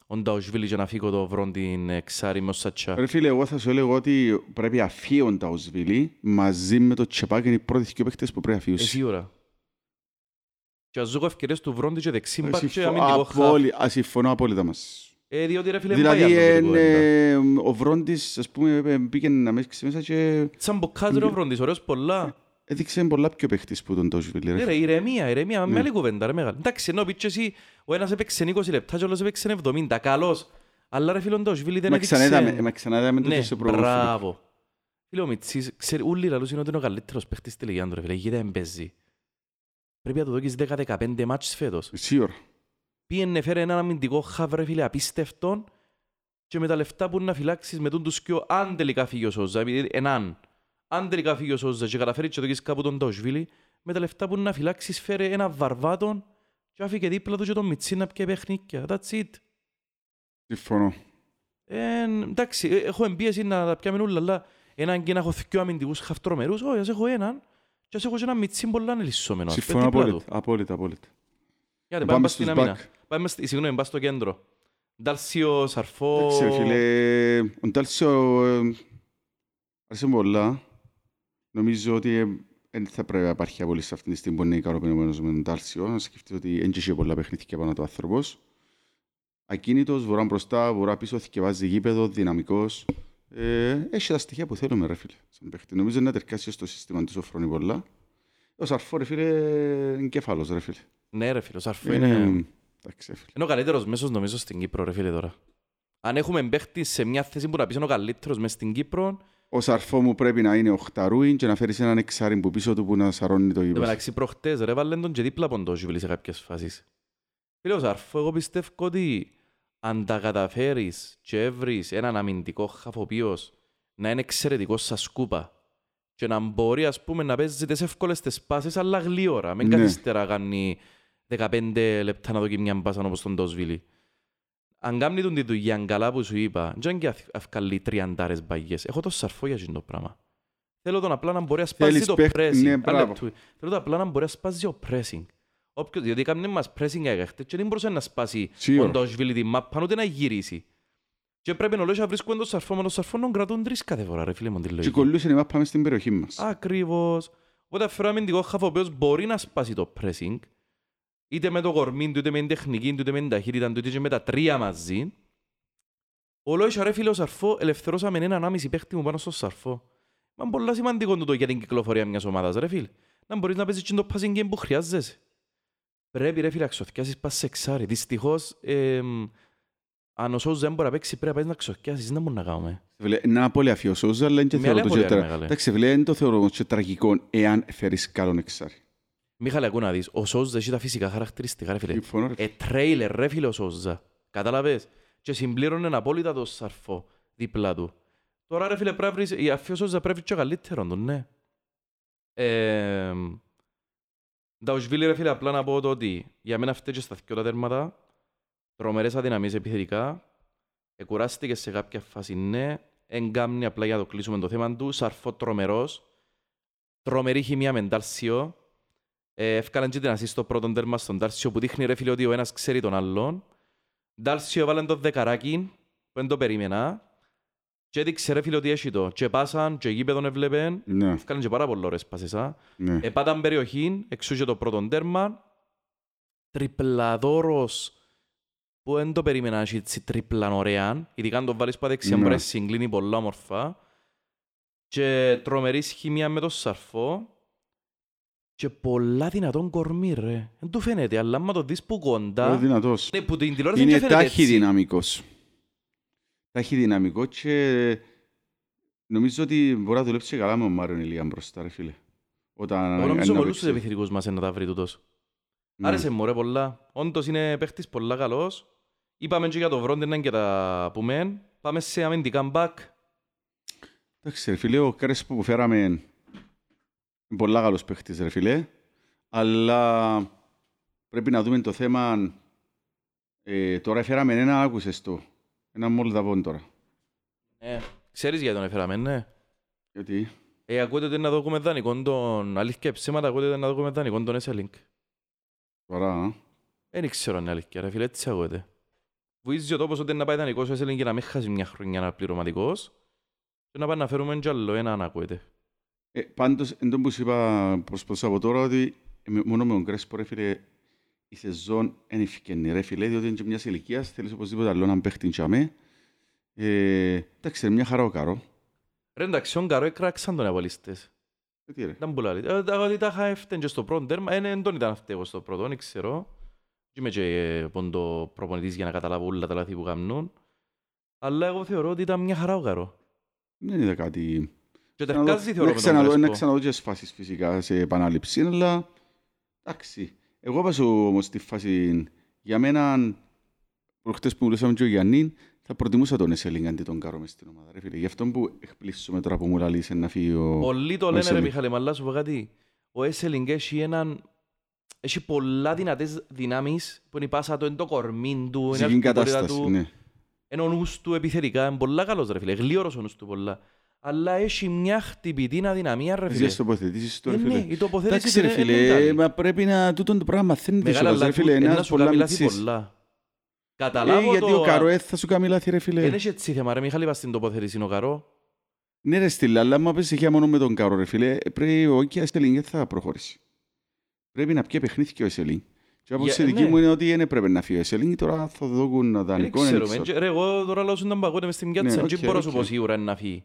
ο Νταουσβίλη και να φύγω το βρον την εξάρι με ο Σατσά. Ρε φίλε, εγώ θα σου έλεγα ότι πρέπει αφίον τα Οσβίλη μαζί με το Τσεπάκ είναι οι πρώτοι δύο παίχτες που πρέπει να Ε, αφιούς. σίγουρα. Και ας ζω ευκαιρίες του βρόντι και δεξί μπακ και Συμφω- αμυντικό χαφ. απόλυ- ας, Συμφωνώ απόλυτα μας. Ε, διότι ρε φίλε Δηλαδή, πάει άλλο εν, την κουβέντα. ε, ο Βρόντις, ας πούμε, ε, πήγε να μέξει μέσα και Σαν μποκάζερ ο βρόντις, ωραίος πολλά. Έδειξε πολλά πιο παίχτης που τον Τόσβιλ. Ναι ρε, ηρεμία, ηρεμία, Ναι. με άλλη κουβέντα ρε μεγάλη. Εντάξει, ενώ πείτε εσύ, ο ένας έπαιξε 20 λεπτά και ο άλλος έπαιξε 70, καλός. Αλλά ρε φίλε ο Νταουσβίλη δεν Μα έδειξε... ξαναείδαμε μα ξαναείδαμε το Ναι, και σε προηγούμενο. μπράβο. Φίλε ο Μιτσής, ξέρει, όλοι λαλούς είναι ότι είναι ο καλύτερος παίχτης στη Λεγιάνδου, ρε φίλε, γιατί δεν παίζει. Πρέπει να του δώκεις 10-15 μάτσες φέτος. Σίγουρα. Πήγαινε φέρε έναν αμυντικό χαβ, ρε φίλε, απίστευτον και με τα λεφτά που να φυλάξεις με τον τους κοιό, αν τελικά φύγει ο Σόζα, επειδή έναν, αν τελικά φύγει ο Σόζα και καταφέρει και δώκεις κάπου τον Νταουσβίλη, με τα λεφτά που να φυλάξεις φέρε ένα βαρβάτον και άφηκε δίπλα του και τον Μιτσί να πιέ παιχνίκια. That's it. Συμφωνώ. Ε, εντάξει, ε, έχω εμπίεση να τα πιάμε όλα, αλλά έναν και να έχω δυο αμυντικούς χαυτρομερούς, όχι, ας έχω έναν και ας έχω και ένα Μιτσί πολλά ανελισσόμενο. ας πούμε, Συμφωνώ δίπλα του. απόλυτα. Απόλυτα, απόλυτα. Άντε, Πάμε πάμε στους στην άμυνα. back. Πάμε, στη- συγγνώμη, πάμε στο κέντρο. Ντάλσιο, Σαρφό... Εντάξει, ρε φίλε, ο Ντάλσιο ε, άρεσε μου πολλά. Νομίζω ότι δεν θα πρέπει να υπάρχει απόλυση σε αυτήν τη στιγμή που είναι ικανοποιημένος με τον Ντάλσιο. Να σκεφτείτε ότι δεν είχε πολλά παιχνίδια πάνω του άνθρωπος. Ακίνητος, βορρά μπροστά, βορρά πίσω, θυκευάζει γήπεδο, δυναμικός. Ε, έχει τα στοιχεία που θέλουμε, ρε φίλε, σαν παίχτη. Νομίζω να τερκάσει στο σύστημα του Σοφρόνη πολλά. Ο Σαρφό, ρε φίλε, είναι κέφαλος, ρε φίλε. Ναι ρε φίλο, ο Σαρφό Είναι... είναι... Εντάξει, ρε φίλε. Είναι ο καλύτερος μέσος νομίζω στην Κύπρο ρε φίλε τώρα. Αν έχουμε παίχτη σε μια θέση που να πεις είναι ο καλύτερος μες στην Κύπρο, Ο Σαρφό μου πρέπει να είναι οχταρούιν και να φέρεις έναν εξάρι που πίσω του που να σαρώνει το εν τω γήπεδο. μεταξύ προχτές ρε βάλεν τον και δίπλα από τον Ζιβιλή σε κάποιες φάσεις. Φίλε ο Σαρφό, εγώ πιστεύω ότι αν τα καταφέρεις και έβρεις έναν αμυντικό χαφοπίος να είναι εξαιρετικός σαν σκούπα και να μπορεί ας πούμε να παίζει τις εύκολες τις πάσες αλλά γλύωρα, μην Ναι. καθυστερα κάνει 15 λεπτά να δοκιμάσει μια πάσα όπως τον Τόσβιλη. Αν κάνει τον τη δουλειά καλά που σου είπα, δεν και αυκαλεί τριαντάρες μπαγιές. Έχω το σαρφό για αυτό το πράγμα. Θέλω τον απλά να μπορεί να σπάζει Θέλεις το παίχτη- pressing. ναι, Ένα μπράβο. λεπτό. Θέλω τον απλά να μπορεί να σπάζει το pressing. Όποιος, διότι κάνει μας pressing έγαχτε και δεν μπορούσε να σπάσει Σίγουρα. ο Ντόσβιλη τη μάπα, ούτε να γυρίσει. Και πρέπει να λέω να βρίσκουμε τον σαρφό, με τον σαρφό να κρατούν τρεις κάθε φορά, ρε φίλε μου τη Και λογική. κολλούσε η μάπα μες στην περιοχή μας. Ακριβώς. Οπότε φέρω αμυντικό χαφ ο οποίος μπορεί να σπάσει το pressing, είτε με το κορμί του, είτε με την τεχνική του, είτε με την ταχύτητα του, είτε και με τα τρία μαζί. Ο Λόης ρε φίλε ο Σαρφό ελευθερώσαμε έναν άμιση παίχτη μου πάνω στο Σαρφό. Μα είναι πολύ σημαντικό τούτο για την κυκλοφορία μιας ομάδας ρε φίλε. Να μπορείς να παίζεις και το passing game που χρειάζεσαι. Πρέπει ρε φίλε να ξοθιάσεις πας σε εξάρι. Δυστυχώς, εμ, αν ο Σόουζ δεν μπορεί να παίξει πρέπει να πάεις να ξοθιάσεις. Δεν μπορούμε να κάνουμε. Φίλε, Να πολύ αφιωσόζα, αλλά είναι και Με θεωρώ άλλη το και απολύτω, τρα- μεγάλε. Εντάξει, φίλε, δεν το θεωρώ και τραγικό εάν φέρεις καλόν εξάρι. Μιχάλη, ακού να δεις. Ο Σόουζ έχει τα φυσικά χαρακτηριστικά ρε φίλε. Συμφωνώ, ρε. Ε, τρέιλερ ρε φίλε ο Σόουζα. Κατάλαβες; Και συμπλήρωνε απόλυτα το σαρφό δίπλα του. Τώρα ρε φίλε πρέπει να βρεις, η αφή ο Σόουζα πρέπει και καλύτερο του, ναι. Ε, Νταουσβίλη ρε φίλε απλά να πω το ότι για μένα φταίει και στα δυο τα τέρματα. Τρομερές αδυναμίες επιθετικά. Εκουράστηκε σε κάποια φάση, ναι. Εγκάμνει απλά για να το κλείσουμε το θέμα του. Σαρφό τρομερός. Τρομερή χημία με Ντάλσιο. Ε, Εύκαλαν και την ασίστ στο πρώτο τέρμα στον Ντάλσιο που δείχνει ρε φίλε ότι ο ένας ξέρει τον άλλον. Ντάλσιο έβαλαν το δεκαράκι που δεν το περίμενα. Και έδειξε ρε φίλε ότι έχει το. Και πάσαν και γήπεδον έβλεπεν. Ναι, Εύκαλαν και πάρα πολλά ωραίες πάσες. α. ναι. Επάταν περιοχή, εξού και το πρώτο τέρμα. Τριπλαδόρος που δεν το περίμενα να έχει έτσι τριπλαν ωραία. Ειδικά αν το βάλεις πάνω δεξιά Ναι. μπορεί να συγκλίνει πολλά όμορφα. Και τρομερή σχημία με το σαρφό. Και πολλά δυνατόν κορμί ρε. Δεν του φαίνεται, αλλά άμα το δεις που Πολύ κοντά... δυνατός. Ναι, που την τηλεόραση δεν Είναι φαίνεται έτσι. ταχυδυναμικός. Ταχυδυναμικό και νομίζω ότι μπορεί να δουλέψει καλά με τον Μάριον Ηλία μπροστά, ρε φίλε. Όταν Εγώ νομίζω αν με όλους τους παίξει. επιθετικούς μας είναι να τα βρει τούτος. Ναι. Άρεσε μου ρε πολλά. Όντως είναι παίχτης πολλά καλός. Είπαμε και για το Βρόντεναν και τα πούμε. Πάμε σε αμυντικά μπακ. Εντάξει, ρε φίλε, ο Κρέσπο που φέραμε Είναι πολλά καλός παίχτης, ρε φίλε. Αλλά πρέπει να δούμε το θέμα... Ε, τώρα έφεραμε ένα, άκουσες το. Ένα Μολδαβόν τώρα. Ε, ξέρεις γιατί τον έφεραμε, ναι. Γιατί... Ε, ακούτε ότι να δούμε δανεικό τον... Αλήθεια ψέματα, ακούτε ότι να δούμε δανεικό τον Esselink. Τώρα, α. Δεν ξέρω αν είναι αλήθεια, ρε φίλε, έτσι ακούτε. Βουίζει ο τόπος ότι να πάει δανεικός ο Esselink για να μην χάσει μια χρονιά να πληρωματικός και να πάει να φέρουμε κι άλλο ένα, αν ακούτε. Ε, πάντως, εν τω που σου είπα προσπαθούσα από τώρα ότι ε, με- μόνο με τον Κρέσπο, ρε φίλε, η σεζόν είναι ευκαινή, ρε φίλε, διότι είναι και μιας ηλικίας, θέλεις οπωσδήποτε άλλο να παίχτη τσάμε. Ε, εντάξει, είναι μια χαρά ο Καρό. Ρε εντάξει, ο Γκαρό έκραξαν τον οι απολύστες. Ε, τι ρε. Ήταν πολλά λίτ. Ε, τα- ότι τα είχα έφτεν και στο πρώτο τέρμα, ε, δεν τον ήταν φταίω στο πρώτο, δεν ξέρω. Και είμαι και ε, πόντο προπονητής για να καταλάβω όλα τα λάθη που κάνουν. Αλλά εγώ θεωρώ ότι ήταν μια χαρά ο Γκαρό. Δεν είδα κάτι... Και Να δω- τερκάζει να θεωρώ με τον ξαναδώ- Να Κρέσπο. ξαναδώ και τις φάσεις φυσικά σε επανάληψη, αλλά εντάξει. Εγώ είπα σου όμως στη φάση, για μένα, προχτές που μιλούσαμε και ο Γιάννη, θα προτιμούσα τον Εσέλινγκ αντί τον Κάρο μες στην ομάδα. Ρε φίλε, γι' αυτό που εκπλήσουμε τώρα που μου λαλείς να φύγει ο... Πολλοί το ο λένε ρε Esselink. Μιχάλη, αλλά σου πω κάτι. Ο Esselink έχει έναν... Έχει πολλά δυνατές δυνάμεις που είναι η πάσα του, είναι το κορμί του, είναι η Ζυγή αυτοκόλλητα κατάσταση, του, ναι. είναι ο νους του επιθετικά, είναι πολλά καλός ρε φίλε, γλίωρος ο νους του πολλά. Αλλά έχει μια χτυπητή αδυναμία ρε Εσύ φίλε. τις τοποθετήσεις του, Ε, ρε ναι, φίλε. η τοποθέτηση Εντάξει ρε είναι- είναι φίλε, καλή. μα πρέπει να τούτο το πράγμα μαθαίνετε Μεγάλα κιόλας, ρε λάθη, φίλε, είναι να ένας σου πολλά κάνει λάθη μητσής. πολλά. Ε, Καταλάβω γιατί ο το... Καρό ε, θα σου κάνει λάθη ρε φίλε. Δεν έχει έτσι θέμα ρε Μιχάλη, πας στην τοποθέτηση είναι ο Καρό. Ναι ρε στυλ, αλλά άμα πες είχε μόνο με τον Καρό ρε φίλε, πρέπει ο Όκια Εσελίνγκ δεν θα προχωρήσει. Πρέπει να πιέ παιχνίδι και ο Εσελίνγκ. Και από Για- τη δική ναι. μου είναι ότι δεν έπρεπε να φύγει ο Εσελίνγκ, τώρα θα δώκουν Δεν δανεικό, δεν ξέρουμε. ξέρω. Ρε εγώ τώρα λέω σου να παγώνε μες στην πιάτσα, Ναι, δεν οκ, μπορώ να σου οκ. πω σίγουρα να φύγει.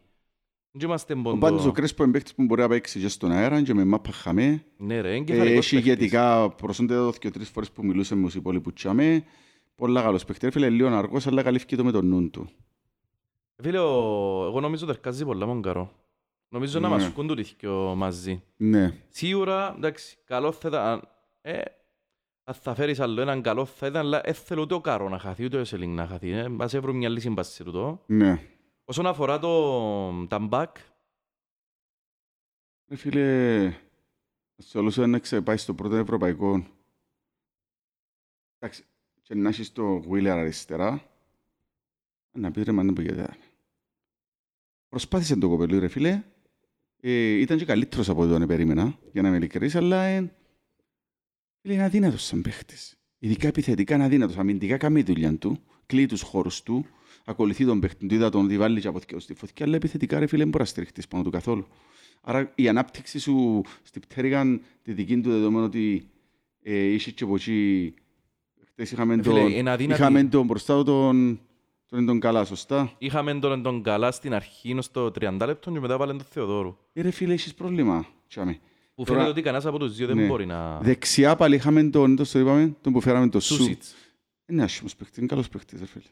Δεν είμαστε Ο πόντο... πάντως ο Κρέσπο είναι παίκτης που μπορεί να παίξει και στον αέρα και με μάπα χαμέ. Ναι ρε, είναι Ε, κεφαλικός Έχει παίκτης. ηγετικά προσόντα εδώ και τρεις φορές που μιλούσε με τους υπόλοιπους τσάμε. Πολλά καλός παίκτης. Ρε Φίλε, λίγο αργός, αλλά καλύφθηκε το με τον νου του. Φίλε, ο- εγώ νομίζω τερκάζει πολλά με τον Καρό. Νομίζω να Ναι. μας βγουν τούτοι δυο μαζί. Ναι. Σίγουρα, εντάξει, καλό θα ήταν... αν- Ε, αν θα φέρεις άλλο έναν καλό θα ήταν, αλλά δεν θέλω ούτε ο Καρό να χαθεί, ούτε ο Εσελίνγκ να χαθεί. Ε, ας έβρουν μια λύση μπας σε τούτο. Ναι. Όσον αφορά το τα back, Ρε φίλε, θεωρούσα να ξεπάει στο πρώτο ευρωπαϊκό. Εντάξει, και να έχεις το Wheeler αριστερά, να πεις ρε μάνα που γιατί. Προσπάθησε το κοπελού ρε φίλε. Ε, ήταν και καλύτερος από ό,τι τον περίμενα, για να είμαι ειλικρινής, αλλά ε, φίλε, είναι αδύνατος σαν παίχτης. Ειδικά επιθετικά είναι αδύνατος. Αμυντικά κάνει τη δουλειά του, κλείει τους χώρους του, ακολουθεί τον παίχτη του, είδα τον ότι βάλει και από θκιό στη φωτιά, αλλά επιθετικά ρε φίλε δεν μπορεί να στηριχτείς πάνω του καθόλου. Άρα η ανάπτυξη σου στην πτέρυγα τη δική του δεδομένου ότι ε, είσαι και από εκεί χτες είχαμε Ε, φίλε, τον, είναι αδύνατη. είχαμε τον μπροστά του τον, τον, τον καλά, σωστά; είχαμε τον, τον καλά στην αρχή, στο 30 λεπτό και μετά βάλε τον Θεοδόρου. Ε, ρε φίλε, έχεις πρόβλημα. Τσάμε. Που Τώρα- φαίνεται ότι κανένας από τους δύο δεν Ναι. μπορεί να... Δεξιά πάλι είχαμε τον, το, το είπαμε, τον που φέραμε το σου. Σούσιτς. Είναι άσχημος παίχτης, είναι καλός παίχτης, ρε φίλε.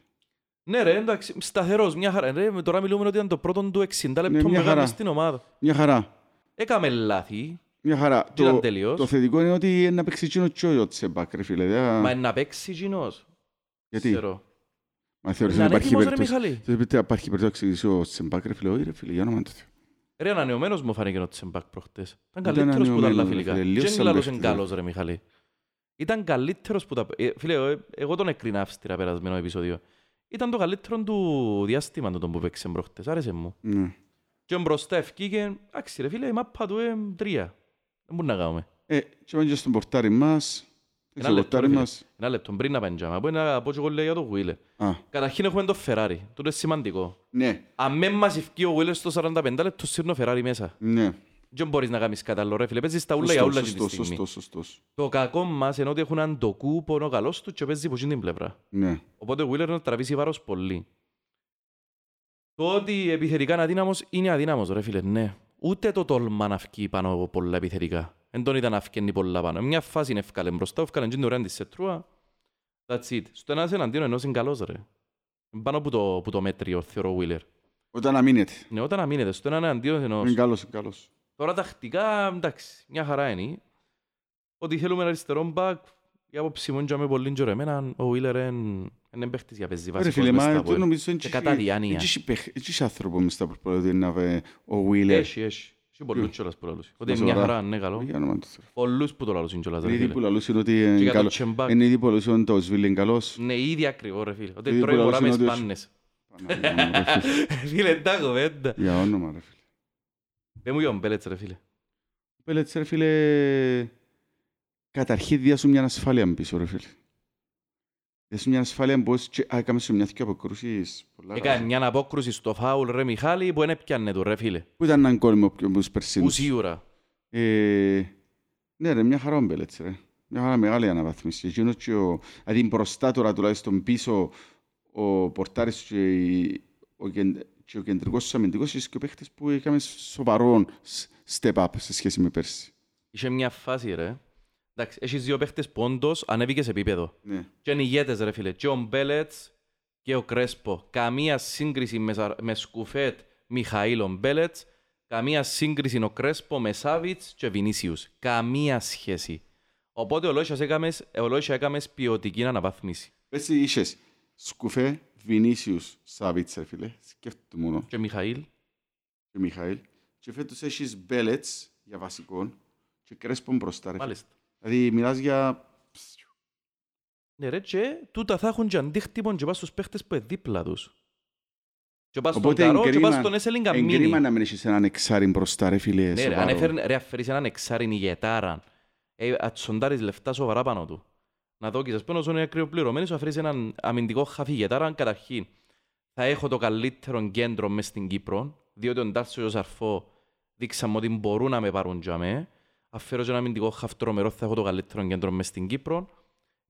Ναι ρε, εντάξει, σταθερός, μια χαρά. Ρε, τώρα μιλούμε ότι ήταν το πρώτο του 60 λεπτό Ναι, μια μεγάλο χαρά. στην ομάδα. Μια χαρά. Έκαμε λάθη, Μια χαρά. και ήταν Το, τελείως. το θετικό είναι ότι είναι να παίξει εκείνο και ο Τσεμπάκ, ρε φίλε. Δεν- Μα είναι να παίξει εκείνος. Γιατί, Ξέρω. μα θεωρείς Να ότι είναι υπάρχει έτοιμος ρε περίπτωση. Μιχάλη. Θεωρείς ότι υπάρχει περίπτωση να εξηγήσει ο Τσεμπάκ, ρε φίλε; Όχι, ρε φίλε, για όνομα του Θεού. Ρε, ανανεωμένος μου φάνηκε ο Τσεμπάκ προχτές. Ήταν Ήταν καλύτερος που τα άλλα ανανεωμένος, ρε φιλικά. φίλε, λίγο Και σαν είναι παίχτης, καλός ρε Μιχάλη. Ήταν καλύτερος που τα... ε, Φίλε, ε, εγώ τον έκρινα αυστηρά περασμένο επεισόδιο. Ήταν το καλύτερο του διάστημα του τον που παίξε προχτές. Άρεσε μου. Ναι. Και ο μπροστά ευκήκε, εντάξει ρε φίλε, η μάπα του είναι τρία. Δεν μπορούμε να κάνουμε. Ε, και πάμε και στον πορτάρι μας. Ένα Στο λεπτό, πορτάρι ρε φίλε. μας. Ένα λεπτό, πριν να πεντζάμε. Από ένα από και λέει για το Wheeler. Α, Καταρχήν έχουμε το Ferrari. Τούτο είναι σημαντικό. ναι, Αν με μας ευκεί ο Wheeler στο 45 λεπτό, σύρνω ο Ferrari μέσα. ναι. Δεν μπορείς να κάνεις κάτι άλλο ρε φίλε. Παίζεις τα ούλα για Σωστό, ούλα αυτή τη σωστό, στιγμή. σωστό, σωστό. Το κακό μας είναι ότι έχουν έναν τοκού που είναι ο καλός του και παίζει από εκείνη την πλευρά. Ναι. Οπότε ο Wheeler να τραβήσει βάρος πολύ. Το ότι επιθετικά είναι αδύναμος είναι αδύναμος ρε φίλε, ναι. Ούτε το τόλμα να φκεί πάνω από πολλά επιθετικά. Εν τον ήταν να φκένει πολλά πάνω. Μια φάση είναι ευκάλε μπροστά, ευκάλε και την ωραία της σετρούα. That's it. Στο ένας εναντίον ενός είναι καλός ρε. Πάνω από το, που το μέτριο θεωρώ ο Wheeler. Όταν αμήνεται. Ναι, όταν αμήνεται, στο έναν εναντίον ενός. Είναι καλός, είναι καλός. Τώρα τακτικά, εντάξει, μια χαρά είναι. Ότι θέλουμε αριστερό μπακ, η άποψη μου είναι πολύ και εμένα, ο Wheeler είναι είναι παίχτης για παίζει Ρε βασικός φίλε, μες στα μα Αποέλ. το νομίζω Και κατά διάνοια. Δεν έχει άνθρωπο μες στα προπολέτη να βε ο Wheeler. Έχει, έχει. Έχει Και πολλούς Ποιο; κιόλας που λαλούς. Ότι είναι Σοβαρά. μια χαρά, ναι, καλό. Για όνομα του Θεού. Πολλούς που το λαλούν κιόλας, ρε Είναι ήδη φίλε. που λαλούσαν ότι Και είναι για το καλό. τσεμπάκ. Είναι ήδη που λαλούσαν ότι το Σβίλ είναι καλός. Ναι, ήδη ακριβώς, ρε φίλε. Ότι Ήδη τρώει που μωρά με λαλούσαν ότι- σπάννες. Παναγία μου, ρε φίλε. Φίλε, τα κοβέντα. Για όνομα ρε φίλε. Πες μου για τον Μπέλετς, ρε φίλε. Ο Πέλετς ρε φίλε, καταρχήν διάσου μια ασφάλεια πίσω ρε φίλε. Διάσου μια ασφάλεια πως και- α, έκαμε σου μια δυο αποκρούσεις πολλά Έκανε καλά. μια απόκρουση στο φάουλ, ρε Μιχάλη, που δεν έπιανε του, ρε φίλε. Που ήταν έναν κόλμο που τους Που περσίνους. σίγουρα. Ε, ναι ρε, μια χαρά ο Μπέλετς ρε. Μια χαρά μεγάλη αναβάθμιση. Εκείνος και ο, δηλαδή μπροστά τώρα τουλάχιστον πίσω ο πορτάρης και, η- ο, κεν- και ο κεντρικός σου αμυντικός είσαι και ο παίχτης που είχαμε σοβαρό s- step up σε σχέση με πέρσι. Είχε μια φάση, ρε. Εντάξει, έχεις δύο παίχτες που όντως ανέβηκες σε επίπεδο. Ναι. Και είναι ηγέτες, ρε φίλε. Και ο Μπέλετς και ο Κρέσπο. Καμία σύγκριση με, Ζα- με Σκουφέτ, Μιχαήλ ο Μπέλετς. Καμία σύγκριση ο Κρέσπο με Σάβιτς και Βινίσιους. Καμία σχέση. Οπότε ο Λόισας έκαμες, ο Λόισας έκαμες ποιοτική αναβάθμιση. Πέρσι είχες Σκουφέ, Βινίσιους, Σάβιτς ρε φίλε, σκέφτομαι μόνο, Και Μιχαήλ. και Μιχαήλ. Και φέτος έχεις Μπέλετς για βασικό και Κρέσπον μπροστά ρε φίλε. Μάλιστα. Δηλαδή μιλάς για... Ναι ρε και τούτα θα έχουν και αντίκτυπον και πας στους παίχτες που είναι δίπλα τους. Και πας στον Οπότε Καρό και εγκρίμα- πας στον Έσελιν Εγκρίμα Καμίνη. να μην έχεις έναν εξάρι μπροστά ρε φίλε, Ναι ρε, σοβαρό. αν έφερνε- ρε, αφαιρείς έναν εξάριν ηγετάραν, ε, ατσοντάρεις λεφτά σοβαρά πάνω του. Να δω ας πούμε όσο είναι ακριβοπληρωμένοι σου αφαιρείς έναν αμυντικό χαφή ηγετάραν καταρχήν. Θα έχω το καλύτερο κέντρο μες στην Κύπρο, διότι ο Ντάρσο και ο Σαρφό δείξαμε ότι μπορούν να με πάρουν για με. Αφαίρω και ένα αμυντικό χαφ τρομερό, θα έχω το καλύτερο κέντρο μες στην Κύπρο.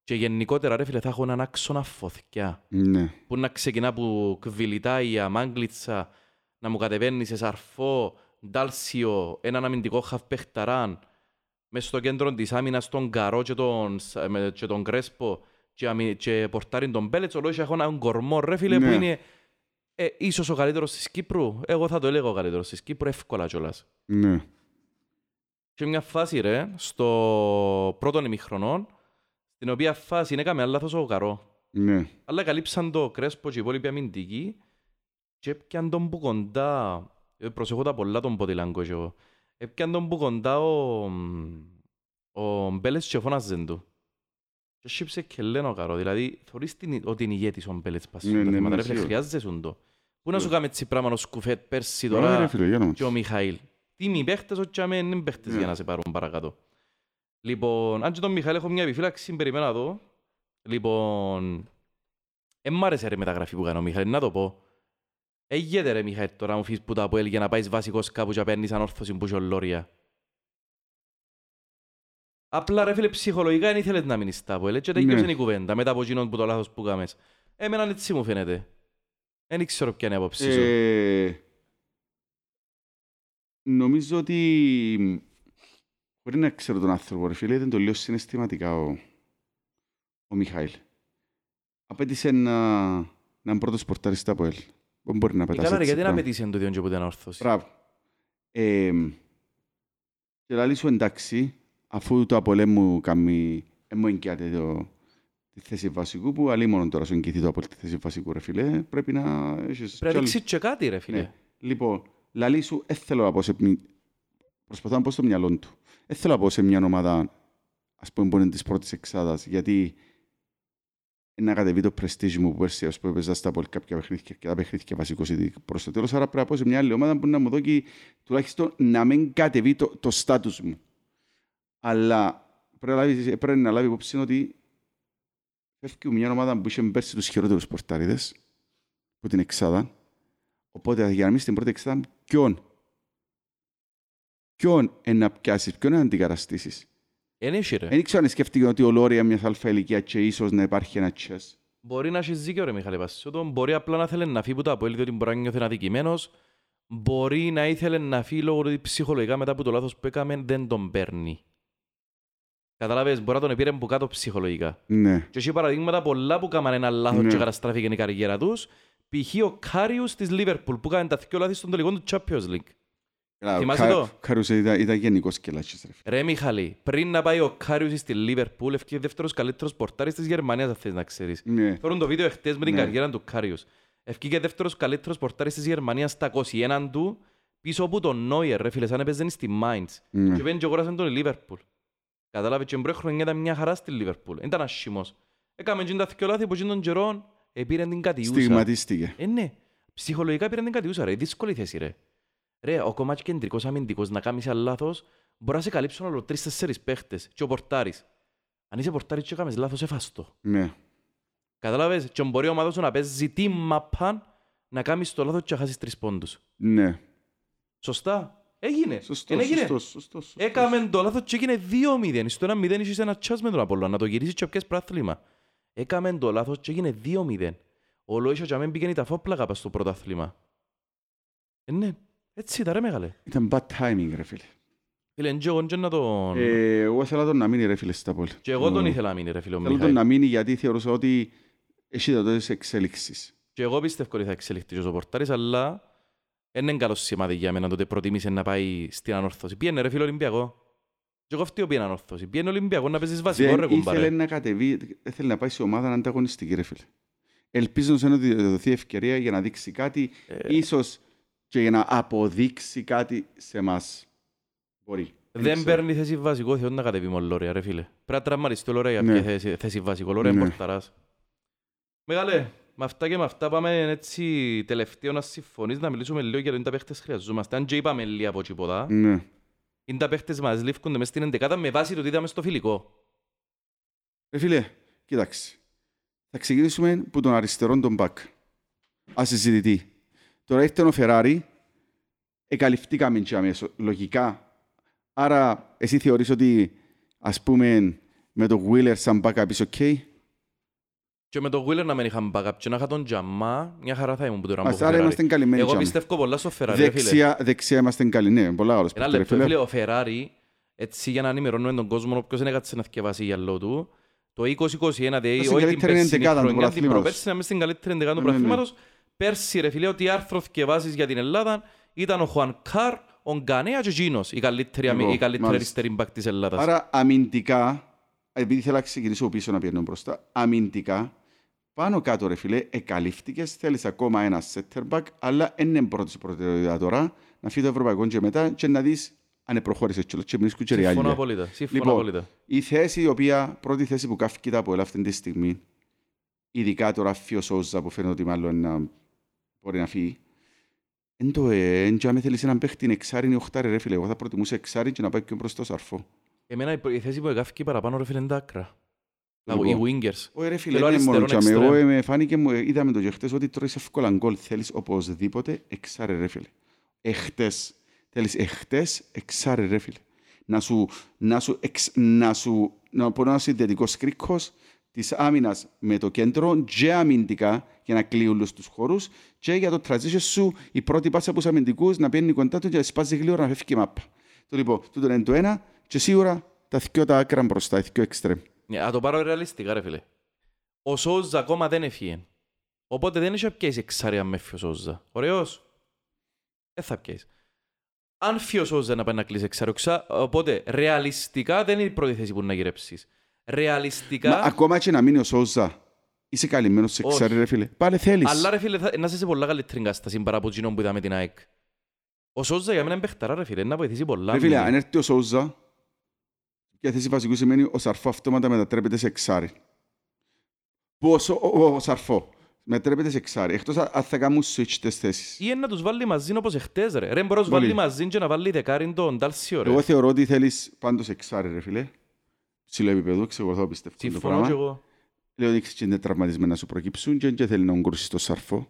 Και γενικότερα ρε φίλε θα έχω έναν άξονα φωθιά Ναι. που να ξεκινά από Κβιλιτάια, Μάγκλιτσα, να μου κατεβαίνει σε Σαρφό, Ντάλσιο, έναν αμυντικό χαφ παιχταράν, μες στο κέντρο της άμυνας τον Καρό και τον, Σ- με- και τον Κρέσπο και, αμυ- και πορτάριν τον Μπέλετς, ολόγια έχω έναν κορμό ρε φίλε Ναι. που είναι ε, ίσως ο καλύτερος της Κύπρου. Εγώ θα το έλεγα ο καλύτερος της Κύπρου, εύκολα κιόλας. Ναι. Και μια φάση ρε, στο πρώτο ημιχρονό, στην οποία φάση έκαμε λάθος ο Καρό. Ναι. Αλλά καλύψαν το Κρέσπο και οι υπόλοιποι αμυντικοί και έπιαν τον που κοντά, ε, προσέχω τα πολλά τον ποδηλάγκο και εγώ, έπιαν τον που κοντά ο, ο Μπέλετς και φώναζεν του. Και σύψε και λένε ο Καρό, δηλαδή θωρείς την, ότι είναι ηγέτης ο Μπέλετς πας Ναι, στα ναι, θέματα, ναι, ρε φίλε, σίγουρα. χρειάζεσαι σου το. Πού να σου Ναι. κάνει έτσι πράγμα ο Σκουφέτ πέρσι Ωραία, ρε τώρα φίλε, για να μας. και ο Μιχαήλ. Τι μη παίχτες, όχι αμέ είναι παίχτες Ναι. για να σε πάρουν παρακάτω. Λοιπόν, αν και τον Μιχαήλ έχω μια επιφύλαξη, περιμένω να δω. Λοιπόν, εν μ' άρεσε ρε μεταγραφή που κάνει ο Μιχαήλ, να το πω. Έγεται ρε Μιχαήλ τώρα μου φύγεις που τα Αποέλ για να πάεις βασικός κάπου και να παίρνεις ανόρθωση που είσαι ο Λόρια. Απλά ρε φίλε ψυχολογικά δεν ήθελες να μείνεις στα Αποέλ, έτσι τελειώσε Ναι. η κουβέντα μετά από εκείνον που το λάθος που κάμες. Εμένα έτσι μου φαίνεται. Δεν ξέρω ποια είναι η άποψη σου. Ε, νομίζω ότι μπορεί να ξέρω τον άνθρωπο, ρε φίλε, ήταν το λίγο συναισθηματικά ο, ο Μιχαήλ. Απέτησε να, να είναι πρώτος πορταριστά από ελ. Δεν μπορεί να Ε, πετάσει Καλά ρε, έτσι γιατί να πράγμα. πετύσσει το διόν και που ήταν όρθωση. Μπράβο. Ε, και λαλή σου εντάξει, αφού το Απολέ μου κάνει, ε, μου εγκυάται το, τη θέση βασικού, που αλλή μόνο τώρα σου εγκυθεί το Απολέ τη θέση βασικού, ρε φίλε, πρέπει να έχεις... Πρέπει να κι άλλο- δείξει και κάτι ρε φίλε. Ναι. Λοιπόν, λαλή σου, δεν θέλω να πω σε... μη- Προσπαθώ να πω στο μυαλό του. Δεν θέλω να πω σε μια ομάδα, ας πούμε, που είναι της πρώτης εξάδας, γιατί να κατεβεί το πρεστίζ μου που πέρσι, ας πούμε, παίζα στα πολύ κάποια παιχνίδια και τα παιχνίδια βασικός ήδη προς το τέλος, άρα πρέπει να πω σε μια άλλη ομάδα που να μου δώσει τουλάχιστον να μην κατεβεί το, το στάτους μου. Αλλά πρέπει να, λάβει, πρέπει να λάβεις υπόψη ότι φεύγει μια ομάδα που είχε πέρσι τους χειρότερους πορτάριδες, που την εξάδα, οπότε για να μην στην πρώτη εξάδα, ποιον, ποιον είναι να πιάσεις, ποιον είναι να αντικαταστήσεις; Εν έχει ρε. Δεν ξέρω αν σκέφτηκε ότι ο Λόρια μια αλφα ηλικία και ίσως να υπάρχει ένα τσες. Μπορεί να έχεις δίκιο ρε Μιχάλη Πασιώτο. Μπορεί απλά να θέλει να φύγει που το Αποέλ διότι μπορεί να νιώθει αδικημένος. Μπορεί να ήθελε να φύγει λόγω ότι ψυχολογικά μετά από το λάθος που έκαμε δεν τον παίρνει. Καταλάβες, μπορεί να τον πήρε από κάτω ψυχολογικά. Ναι. Και έχει παραδείγματα πολλά που έκαναν ένα λάθος Ναι. και καταστράφηκε η καριέρα τους. Π.χ. ο Κάριους της Λίβερπουλ που έκανε τα δυο λάθη στον τελικό του Champions League. Καλά, ο Θυμάσαι Κα- το; Κάριους ήταν, ήταν γενικός κελάτσιος. Ρε. φίλε. Ρε Μιχαλή, πριν να πάει ο Κάριους στη Λίβερπουλ, ευκαιρία δεύτερος καλύτερος πορτάρης της Γερμανίας, αν θες να ξέρεις. Ναι. Φέρουν το βίντεο εχθές με την Ναι. καριέρα του Κάριους. Ευκήκε δεύτερος καλύτερος πορτάρης της Γερμανίας στα 21 του, πίσω από τον Νόιερ, ρε φίλε, σαν έπαιζε στη Mainz. Ναι. Και πέντε και αγόρασαν τον η Λίβερπουλ. Κατάλαβε και μπρε χρονιά ήταν μια χαρά στη Λίβερπουλ. Δεν ήταν άσχημος. Έκαμε και τα δυο λάθη που τον καιρό επήρε την κατιούσα. Στιγματίστηκε. Ε, ναι. Ψυχολογικά πήραν την κατιούσα, ρε. Δύσκολη θέση, ρε. Ρε, ο κομμάτι κεντρικός αμυντικός να κάνεις ένα λάθος, μπορεί να σε καλύψουν όλο τρεις-τέσσερις παίχτες και ο πορτάρης. Αν είσαι πορτάρης και έκαμες λάθος, εφάστο. Ναι. Κατάλαβες, και μπορεί η ομάδα σου να παίζει τι μαπάν να κάνεις το λάθος και να χάσεις τρεις πόντους. Ναι. Σωστά. Έγινε. Σωστό, Εν έγινε. σωστός, σωστός, σωστός. Έκαμε το λάθος και έγινε 2-0. Στο 1-0 είχες ένα τσάς με τον Απόλλωνα, να το γυρίσεις και πιες πράθλημα. Έκαμε το λάθος και έγινε 2-0. Ο Λόισο και αμέν πήγαινε τα φόπλακα πας στο πρωτάθλημα. Ε, ναι. Έτσι ήταν ρε μεγάλε. Ήταν bad timing, ρε φίλε. Φίλε, και εγώ και να τον... Ε, εγώ ήθελα τον να μείνει, ρε φίλε, στα πόλη. Και εγώ τον Ο- ήθελα να μείνει ρε φίλε ο Θέλω τον Μιχάη. να μείνει γιατί θεωρούσα ότι έχει δυνατότητες εξέλιξης. Και εγώ πιστεύω ότι θα εξελιχθεί και ο Πορτάρης, αλλά δεν είναι καλός σημάδι για μένα τότε προτιμήσε να πάει στην ανόρθωση. Πήγαινε ρε φίλε Ολυμπιακό. Και εγώ αυτοί πήγαινε ανόρθωση. Πήγαινε Ολυμπιακό να παίζεις βασικό ρε Δεν κουμπάρε. ήθελε να κατεβεί, ήθελε να πάει σε ομάδα ανταγωνιστική, ρε φίλε. Ελπίζω να του δοθεί ευκαιρία για να δείξει κάτι, Ε. ίσως και για να αποδείξει κάτι σε εμάς. Μπορεί. Δεν ξέρω. παίρνει θέση βασικό, θέλω να κατεβεί μόνο Λόρια, ρε φίλε. Πρέπει να τραυματιστεί ο Λόρια για Ναι. ποια θέση, θέση βασικό. Λόρια είναι Ναι. πορταράς. Μεγάλε, με αυτά και με αυτά πάμε έτσι τελευταίο να συμφωνείς να μιλήσουμε λίγο για το είναι τα παίχτες χρειαζόμαστε. Αν και είπαμε λίγα από τίποτα, Ναι. είναι τα παίχτες μας λήφκονται μες στην εντεκάδα με βάση το τι είδαμε στο φιλικό. Ρε φίλε, κοίταξε. Θα ξεκινήσουμε που τον αριστερόν τον μπακ. Ασυζητητή. Τώρα ήρθε ο Φεράρι, εκαλυφθήκαμε και αμέσως, λογικά. Άρα, εσύ θεωρείς ότι, ας πούμε, με τον Wheeler σαν backup είσαι οκ. Και με τον Wheeler να μην είχαμε backup και να είχα τον Τζαμά, μια χαρά θα ήμουν που τώρα Ας, από άρα Ferrari. είμαστε καλυμμένοι Εγώ και άμα. πιστεύω πολλά στο Ferrari, ρε φίλε. Δεξιά, δεξιά είμαστε καλοί. Ναι, πολλά άλλος Ένα παίχτης, ρε λεπτό, φίλε. φίλε, ο Ferrari, έτσι για να ενημερώνουμε τον κόσμο, όποιος δεν έκατσε να θκιεβάσει για λόγω του, το 2021, δηλαδή στην όχι την καλύτερη περσινή εντεκάδα του χρονιά, την πρωταθλήματος. προπέρσι να είμαι στην καλύτερη εντεκάδα του Ναι, ναι, ναι. πρωταθλήματος. Πέρσι, ρε φίλε, ότι άρθρο θκιεβάσεις για την Ελλάδα ήταν ο Χουαν Καρ, ο Γκανέα και εκείνος, η καλύτερη, αμυ- Λοιπόν, η καλύτερη μάλιστα. αριστερή μπακ της Ελλάδας. Άρα αμυντικά, επειδή θέλω να ξεκινήσω πίσω να πιένω μπροστά, αμυντικά, πάνω κάτω ρε φίλε, εκαλύφθηκες, θέλεις ακόμα ένα center back, αλλά δεν είναι πρώτης προτεραιότητα τώρα, να φύγει το ευρωπαϊκό και μετά και να δεις αν προχώρησες κιόλας και μείνεις και Συμφωνώ ρεάλια. απόλυτα. Συμφωνώ Λοιπόν, απόλυτα. Η θέση η οποία, πρώτη θέση που καύκει από αυτή τη στιγμή, ειδικά τώρα φύγει ο Σόζα που φαίνεται ότι μάλλον να μπορεί να φύγει, εν το ε, εν και αν θέλεις έναν παίχτη εξάρι ή οχτάρι ρε φίλε, εγώ θα προτιμούσα εξάρι και να πάει πιο μπροστά στο αρφό. Εμένα η- η θέση που εγάφηκε παραπάνω ρε φίλε είναι τα άκρα. Τα- Λοιπόν. Οι wingers. Όχι ρε φίλε, Θέλω είναι μόνο αριστερόν και εξτρέμ. εγώ ε, φάνηκε μου, ε, είδαμε το και χτες ότι τρώεις εύκολα γκολ, θέλεις οπωσδήποτε εξάρε ρε φίλε. Εχτες, θέλεις εχτες εξάρε ρε φίλε. Να σου, να σου, εξ, να σου, να πω ένα συνδετικός κρίκος της άμυνας με το κέντρο και αμυντικά για να κλείουν όλους τους χώρους και για το transition σου η πρώτη πάσα από τους αμυντικούς να πιένει κοντά του και να σπάζει γλύωρα να φεύγει η μάπα. Το λοιπόν, τούτο είναι το ένα και σίγουρα τα δυο τα άκρα μπροστά, τα δυο εξτρέμ. Ναι, να το πάρω ρεαλιστικά ρε φίλε. Ο Σόζα ακόμα δεν έφυγε. Οπότε δεν έχει πιέσει εξάρια με φύο Σόζα. Ωραίος. Δεν θα πιέσει. Αν φύγει ο Σόζα να πάει να κλείσει εξάριο, ξα... οπότε ρεαλιστικά δεν είναι η πρώτη θέση που να γυρέψεις. Ρεαλιστικά, Μα ακόμα και να μείνει ο Σόζα, είσαι καλυμμένος σε Όχι. εξάρι ρε φίλε. Πάλι θέλεις. αλλά ρε φίλε, θα... να είσαι σε πολλά καλύτερη κατάσταση παρά από εκείνον που είδαμε την ΑΕΚ. Ο Σόζα για μένα είναι παιχταρά ρε φίλε, να βοηθήσει πολλά. Ρε φίλε, αν έρθει ο Σόζα, και θέση βασικού σημαίνει ο Σαρφό αυτόματα μετατρέπεται σε εξάρι. Που ο, Σο- ο, ο Σαρφό μετατρέπεται σε εξάρι. Εκτός αν αν θα κάνουν switch τις θέσεις. Ή να τους βάλει μαζί όπως εχτες ρε. Ρε μπορείς να τους Πολύ. βάλει μαζί και να βάλει δεκάριν τον Τάλσιο ρε. Εγώ θεωρώ ότι θέλεις πάντως εξάρι ρε φίλε. Ψηλό επίπεδο, ξέρω πιστεύω το Συμφωνώ και πράγμα. εγώ. Λέω ότι έχεις και είναι τραυματισμένα να σου προκύψουν και δεν θέλει να γκρούσεις το Σαρφό.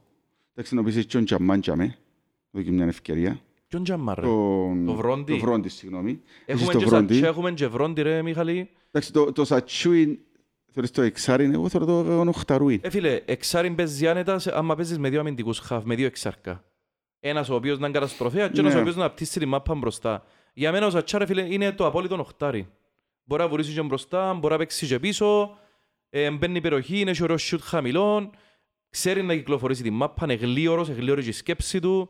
Εντάξει, να πεις και τον Τζαμάν Τζαμέ. Εδώ και μια ευκαιρία. Ποιον τζαμά ρε. Τον- Το Βρόντι. Το Βρόντι, συγγνώμη. Έχεις Έχουμε το και, Βρόντι. σα... έχουμε και βρόντι ρε Μιχαλή. Εντάξει, το, το Σατσούιν, θεωρείς το εξάρι, εγώ θεωρώ το οχταρούιν. Ε φίλε, εξάριν παίζεις άνετα σε- άμα παίζεις με δύο αμυντικούς χαφ, με δύο εξάρκα. Ένας ο οποίος να είναι καταστροφέας και ένας Ναι. ο οποίος να πτήσει τη μάπα μπροστά. Για μένα ο Σατσά ρε φίλε είναι το απόλυτο οχτάρι. Μπορεί να βουρήσει και μπροστά, μπορεί να παίξει και πίσω, ε, μπαίνει η περιοχή, είναι και ωραίο σιούτ χαμηλών, ξέρει να κυκλοφορήσει τη μάπα, είναι γλίωρος, είναι γλίωρη και η σκέψη του.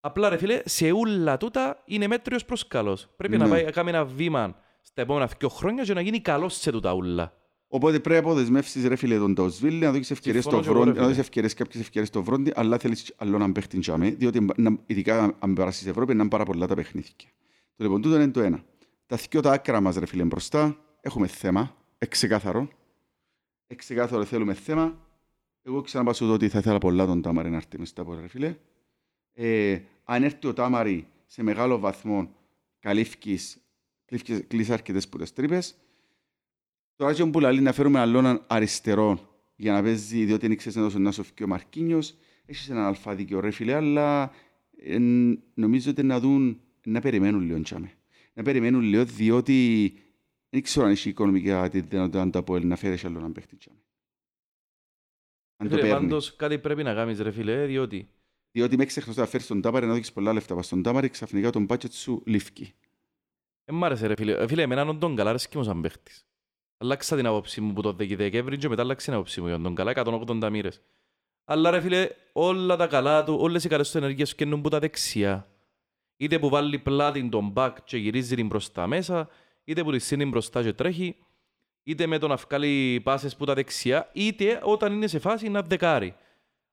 Απλά ρε φίλε, σε ούλα τούτα είναι μέτριος προς καλός. Πρέπει να Ναι. πάει να κάνει ένα βήμα στα επόμενα δύο χρόνια και να γίνει καλός σε τούτα ούλα. Οπότε πρέπει να αποδεσμεύσεις ρε φίλε τον Ταουσβίλη, να δώσεις ευκαιρίες στο Συμφωνώ και εγώ, Βρόντι, ρε να φίλε. δώσεις ευκαιρίες, κάποιες ευκαιρίες στο Βρόντι, αλλά θέλεις άλλο να παίχτην τζάμε, διότι να- ειδικά αν περάσεις στην Ευρώπη, να είναι πάρα πολλά τα παιχνίδια. Το λοιπόν τούτο είναι το ένα. Τα δυο τα άκρα μας ρε φίλε μπροστά, έχουμε θέμα, εξεκάθαρο. Εξεκάθαρο θέλουμε θέμα. Εγώ ξαναπάσω το ότι θα ήθελα πολλά τον Τάμαρη να έρθει μες στα πόδια, ρε φίλε. Ε, αν έρθει ο Τάμαρη σε μεγάλο βαθμό, καλύφκεις, κλείφκεις- κλείς αρκετές που τις τρύπες. Τώρα και που λαλεί να φέρουμε άλλον αριστερό για να παίζει, διότι δεν ξέρεις να δώσουν να σοφκεί ο Μαρκίνιος. Έχεις έναν αλφαδίκιο ρε φίλε, αλλά ε, νομίζω ότι να δουν, να περιμένουν λίγο τσάμε. Να περιμένουν λίγο, διότι δεν ξέρω αν έχει οικονομικά τη δυνατότητα να το πω, να φέρεις άλλο έναν παίχτη τσάμε. Αν το Φίλε, παίρνει. πάντως κάτι πρέπει να κάνεις ρε φίλε, διότι Διότι με έξεχνος να φέρεις τον Τάμαρη να δώσεις πολλά λεφτά. Πας στον Τάμαρη ξαφνικά τον budget σου λήφκει. δεν μ' άρεσε ρε φίλε. Ε, Φίλε, εμένα τον καλά αρέσκει μου σαν παίχτης. Αλλάξα την άποψή μου που το Δεκέμβρη και μετά αλλάξε την άποψή μου για τον καλά 180 μοίρες. Αλλά ρε φίλε, όλα τα καλά του, όλες οι καλές τους ενέργειες καίνουν που τα δεξιά. Είτε που βάλει πλάτη τον μπακ και γυρίζει την προς τα μέσα, είτε που τη σύνει μπροστά και τρέχει, είτε με τον να βγάλει πάσες που τα δεξιά, είτε όταν είναι σε φάση να δεκάρει.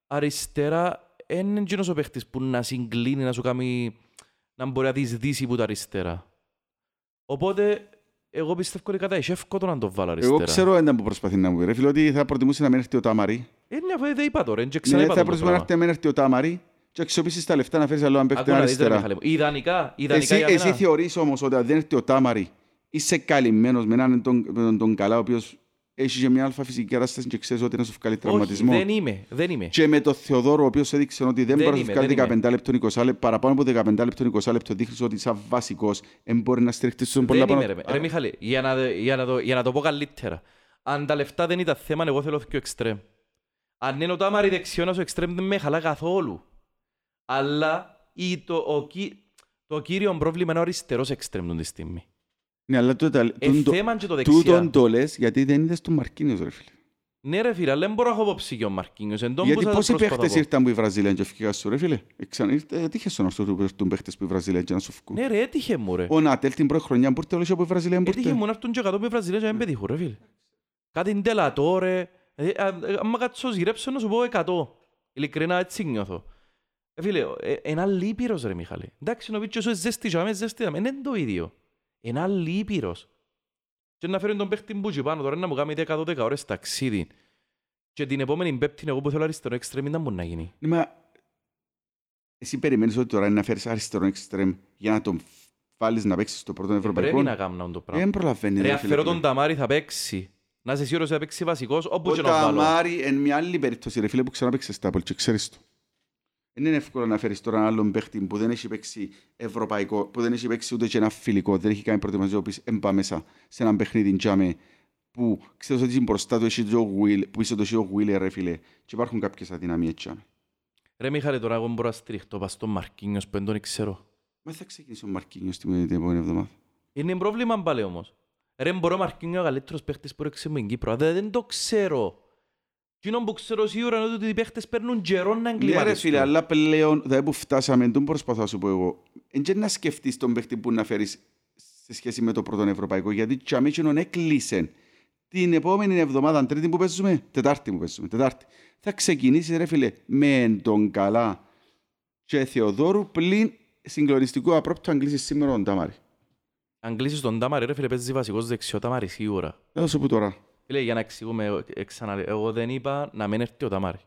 Αριστερά, δεν είναι εκείνος ο παίχτης που να συγκλίνει, να σου κάνει να μπορεί να δεις δύση που τα αριστερά. Οπότε, εγώ πιστεύω ότι κατά έχει εύκολο να το βάλω αριστερά. Εγώ ξέρω ένα που προσπαθεί να μου πει. Ρε φίλε, ότι θα προτιμούσε να μην έρθει ο Τάμαρη. Ε, ναι, αφού δεν είπα τώρα, δεν Ναι, ξαναείπα θα το προτιμούσε να πράγμα. έρθει να μην έρθει ο Τάμαρη και αξιοποιήσεις τα λεφτά να φέρεις άλλο έναν παίχτη Άκου να δεις, ρε, αριστερά. Μιχάλη μου. Ιδανικά, ιδανικά Εσύ, για εσύ μένα. θεωρείς όμως ότι αν δεν έρθει ο Τάμαρη, είσαι καλυμμένος με έναν τον, με τον, τον καλά, ο οποίος έχει και μια αλφα φυσική κατάσταση και ξέρεις ότι να σου βγάλει Όχι, τραυματισμός. δεν είμαι, δεν είμαι. Και με τον Θεοδόρο, ο οποίος έδειξε ότι δεν, Δεν μπορεί να είμαι, σου βγάλει δεν είμαι. 15 λεπτών 20 λεπτών, παραπάνω από 15 λεπτών 20 λεπτών, δείχνεις ότι σαν βασικός δεν μπορεί να στηριχτείς στον πολλά Δεν είμαι, πάνω. ρε, ρε Μιχάλη, για να, για, να το, για να το πω καλύτερα. Αν τα λεφτά δεν ήταν θέμα, εγώ θέλω πιο εξτρέμ. Αν είναι ο Τάμαρη δεξιόνας, ο εξτρέμ δεν με χαλά καθόλου. Αλλά η, το, ο, κυ- το κύριο πρόβλημα είναι ο αριστερός εξτρέμ τον τη στιγμή. Ναι, αλλά τούτο, Ε, τούτο, θέμα και το τούτον δεξιά. το λες γιατί δεν είδες τον Μαρκίνιος, ρε φίλε. Ναι ρε φίλε, αλλά δεν μπορώ να έχω απόψη για ο Μαρκίνιος. Εν τόν που Γιατί σας πόσοι προσπαθώ παίχτες πω. ήρθαν που η Βραζιλία και ευκήγαν σου, ρε φίλε; Εξαν, ήρθε, έτυχε στον ορθό του έρθουν παίχτες που η Βραζιλία και να σου βγουν. Ναι ρε, έτυχε μου ρε. Ο Νατέλ την πρώτη χρονιά που ήρθε, όλος από η Βραζιλία που Έτυχε ήρθε. μου να έρθουν και κάτω με Βραζιλία και να μην πετύχουν ρε φίλε. Κάτι ντελατό ρε. Ε, α, ε, Άμα κάτσω σγυρέψω να σου πω 100. Ειλικρινά έτσι νιώθω. Ε, φίλε, ε, ένα λύπηρος ρε Μιχάλη. Εντάξει, ο Βίτσιος είναι ζέστη και αμέσως ζέστη, είναι το ίδιο. Ένα λύπηρος. Και να φέρει τον παίχτη μπούτσι πάνω τώρα να μου κάνει 10-12 ώρες ταξίδι. Και την επόμενη πέπτη εγώ που θέλω αριστερό εξτρέμ ήταν μπορεί να γίνει. Ναι, μα εσύ περιμένεις ότι τώρα είναι να φέρεις αριστερό εξτρέμ για να τον βάλεις να παίξεις στο πρώτο Ε, Πρέπει ευρωπαϊκό. να κάνω το πράγμα. Δεν προλαβαίνει. Ρε, ρε αφαιρώ φίλε. τον Ταμάρη θα παίξει. Να είσαι σίγουρος ότι θα παίξει βασικός, όπου Ο και να βάλω. Ταμάρη είναι μια άλλη περίπτωση, ρε φίλε, που ξαναπαίξες στα Apple και ξέρεις το. Δεν είναι εύκολο να φέρεις τώρα έναν άλλον παίχτη που δεν έχει παίξει ευρωπαϊκό, που δεν έχει παίξει ούτε και ένα φιλικό, δεν έχει κάνει προετοιμασία, ο οποίος έμπα μέσα σε έναν παιχνίδι τζάμε, που ξέρεις ότι μπροστά του έχει το Will, που πίσω του έχει ο Will, ρε φίλε, και υπάρχουν κάποιες αδυναμίες τζάμε. Ρε Μιχάλη, τώρα εγώ μπορώ να στηριχτώ πας στον Μαρκίνιος που δεν τον ξέρω. Μα θα ξεκινήσει ο Μαρκίνιος την την επόμενη εβδομάδα. Είναι πρόβλημα πάλι όμως. Ρε μπορώ ο Μαρκίνιος ο καλύτερος παίχτης που έρεξε μου στην Κύπρο. Δεν, δεν το ξέρω. Τι που ξέρω σίγουρα είναι ότι οι παίχτες παίρνουν καιρό να Ναι ρε εγκληματιστούν. φίλε, αλλά πλέον, δηλαδή που φτάσαμε, τον προσπαθώ να σου πω εγώ, δεν και να σκεφτείς τον παίχτη που να φέρεις σε σχέση με το πρώτο ευρωπαϊκό, γιατί τζάμε εκείνον έκλεισε την επόμενη εβδομάδα, τρίτη που παίζουμε, τετάρτη που παίζουμε, τετάρτη. Θα ξεκινήσει ρε φίλε με τον καλά και Θεοδόρου πλην συγκλονιστικού απρόπτου αν κλείσεις σήμερα τον Τάμαρη. Αν κλείσεις τον Τάμαρη, ρε φίλε, παίζει βασικός δεξιό Τάμαρη σίγουρα. Θα σου πω τώρα. Φίλε, για να εξηγούμε, ε, ξαναλέω, εγώ δεν είπα να μην έρθει ο Ταμάρης.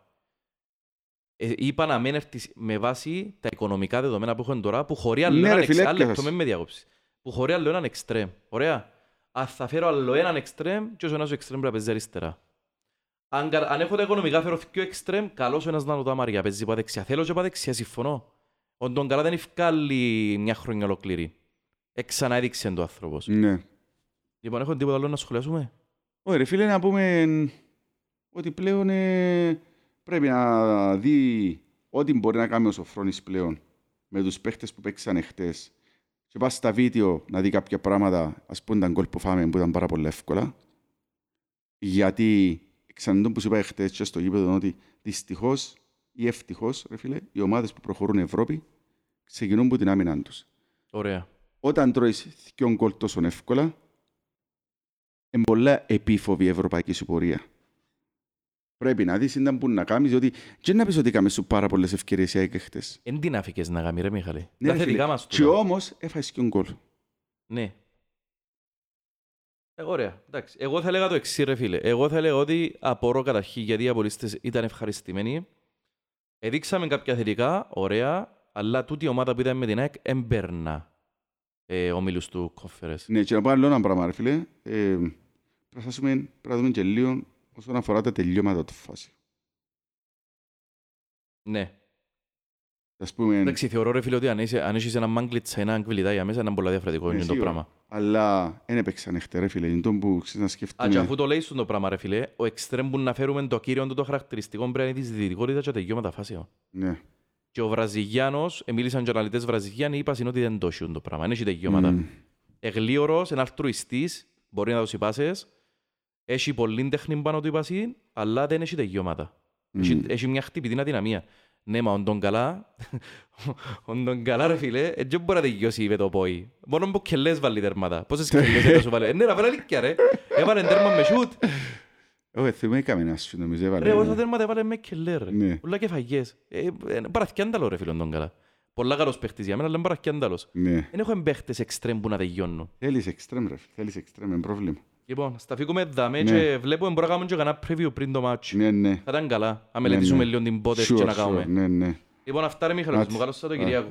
Ε, είπα να μην έρθει με βάση τα οικονομικά δεδομένα που έχουν τώρα, που χωρεί άλλο Ναι, έναν ρε φίλε, εξ... άλλο έπιασες. λεπτό, με με διακόψεις. Που χωρεί άλλο έναν εξτρέμ. Ωραία. Αν θα φέρω άλλο έναν εξτρέμ, και όσο ένας εξτρέμ πρέπει να παίζει αριστερά. Αν, κα- αν έχω τα οικονομικά φέρω δύο εξτρέμ, καλώς ο ένας να είναι ο Ταμάρης για παίζει από δεξιά. Θέλω και από δεξιά, συμφωνώ. Ο τον καλά δεν ευκάλλει μια χρονιά ολοκληρή. Εξανά έδειξε το άνθρωπος. Ναι. Λοιπόν, έχω τίποτα άλλο να σχολιάσουμε; Όχι ρε φίλε, να πούμε ότι πλέον ε, πρέπει να δει ό,τι μπορεί να κάνει ο Σοφρόνης πλέον με τους παίχτες που παίξαν χτες και πας στα βίντεο να δει κάποια πράγματα, ας πούμε τα γκολ που φάμε που ήταν πάρα πολύ εύκολα γιατί ξανά που σου είπα χτες και στο γήπεδο ότι δυστυχώς ή ευτυχώς ρε φίλε, οι ομάδες που προχωρούν Ευρώπη ξεκινούν από την άμυνα τους. Ωραία. Όταν τρώεις δυο γκολ τόσο εύκολα είναι πολλά επίφοβη η ευρωπαϊκή σου πορεία. Πρέπει να δεις ήταν που να κάνεις, διότι και να πεις ότι έκαμε σου πάρα πολλές ευκαιρίες οι ΑΕΚ χτες. Εν την άφηκες να γάμει ρε Μιχαλή. Ναι, Τα ρε θετικά φίλε. μας Και τούτα. όμως έφαγες και τον γκολ. Ναι. Ε, ωραία, εντάξει. Εγώ θα έλεγα το εξής, ρε φίλε. Εγώ θα έλεγα ότι απορώ καταρχήν γιατί οι απολύστες ήταν ευχαριστημένοι. Εδείξαμε κάποια θετικά, ωραία, αλλά τούτη η ομάδα που ήταν με την ΑΕΚ έμπαιρνα ε, ομίλους του κόφερες. Ναι, και να πω άλλο ένα πράγμα, ρε φίλε. Ε, πρέπει να φτάσουμε- πρέπει να δούμε και λίγο όσον αφορά τα τελειώματα του φάση. Ναι. Ας πούμε, Εντάξει, θεωρώ ρε φίλε ότι αν, είσαι, αν έχεις ένα μάγκλιτσα, ένα αγκβιλιτά για μέσα, είναι πολλά διαφορετικό Ναι, είναι το σίγουρα. πράγμα. αλλά δεν έπαιξαν εχτε, ρε φίλε. Είναι το που ξέρεις να Α, και σκεφτούμε. αφού το λέει στον το πράγμα ρε φίλε, ο εξτρέμ που να φέρουμε το κύριο του το χαρακτηριστικό πρέπει να είναι της δυτικότητας και τα τελειώματα φάσεων. Ναι. Και ο Βραζιλιάνος, ε, μίλησαν και αναλυτές Βραζιλιάνοι, είπαν ότι δεν το έχουν το πράγμα, δεν έχει τελειώματα. Μμ. Εγλίωρος, είναι αλτρουιστής, μπορεί να δώσει πάσες, έχει πολύ τέχνη πάνω του η πάση, αλλά δεν έχει τελειώματα. Έχει, Μμ. έχει μια χτυπητή αδυναμία. Ναι, μα όντων καλά, όντων καλά ρε φίλε, ε, δεν μπορεί να τελειώσει με το πόη. Μόνο που κελές βάλει τέρματα. Πόσες κελές δεν σου βάλει. Ε, Ναι, να βάλει αλήθεια ρε. Έβαλε τέρμα με σούτ. Όχι, θυμάμαι έκαμε ένα σου, νομίζω. έβαλε Ρε, ένα. όσα τέρματα έβαλε με κελέ ρε. Ναι. Πολλά και φαγιές. Ε, ε, Παραθκιάνταλο ρε φίλε όντων καλά. Πολλά καλός παίχτης για μένα, αλλά είναι παραθκιάνταλος. Ναι. Δεν έχω παίχτες εξτρέμ που να τελειώνουν. Θέλεις εξτρέμ, ρε φίλε. Θέλεις εξτρέμ, είναι πρόβλημα. Λοιπόν, στα φύγουμε δάμε Ναι. και βλέπουμε μπορούμε να κάνουμε και κανένα preview πριν το match. Ναι, ναι. Θα ήταν καλά, αν μελετήσουμε ναι. λίγο την πότες Sure, και να sure. κάνουμε. Ναι, ναι. Λοιπόν, αυτά ρε Μιχαλός μου, Μάτς. καλώς Α, Σαββατοκυριακό.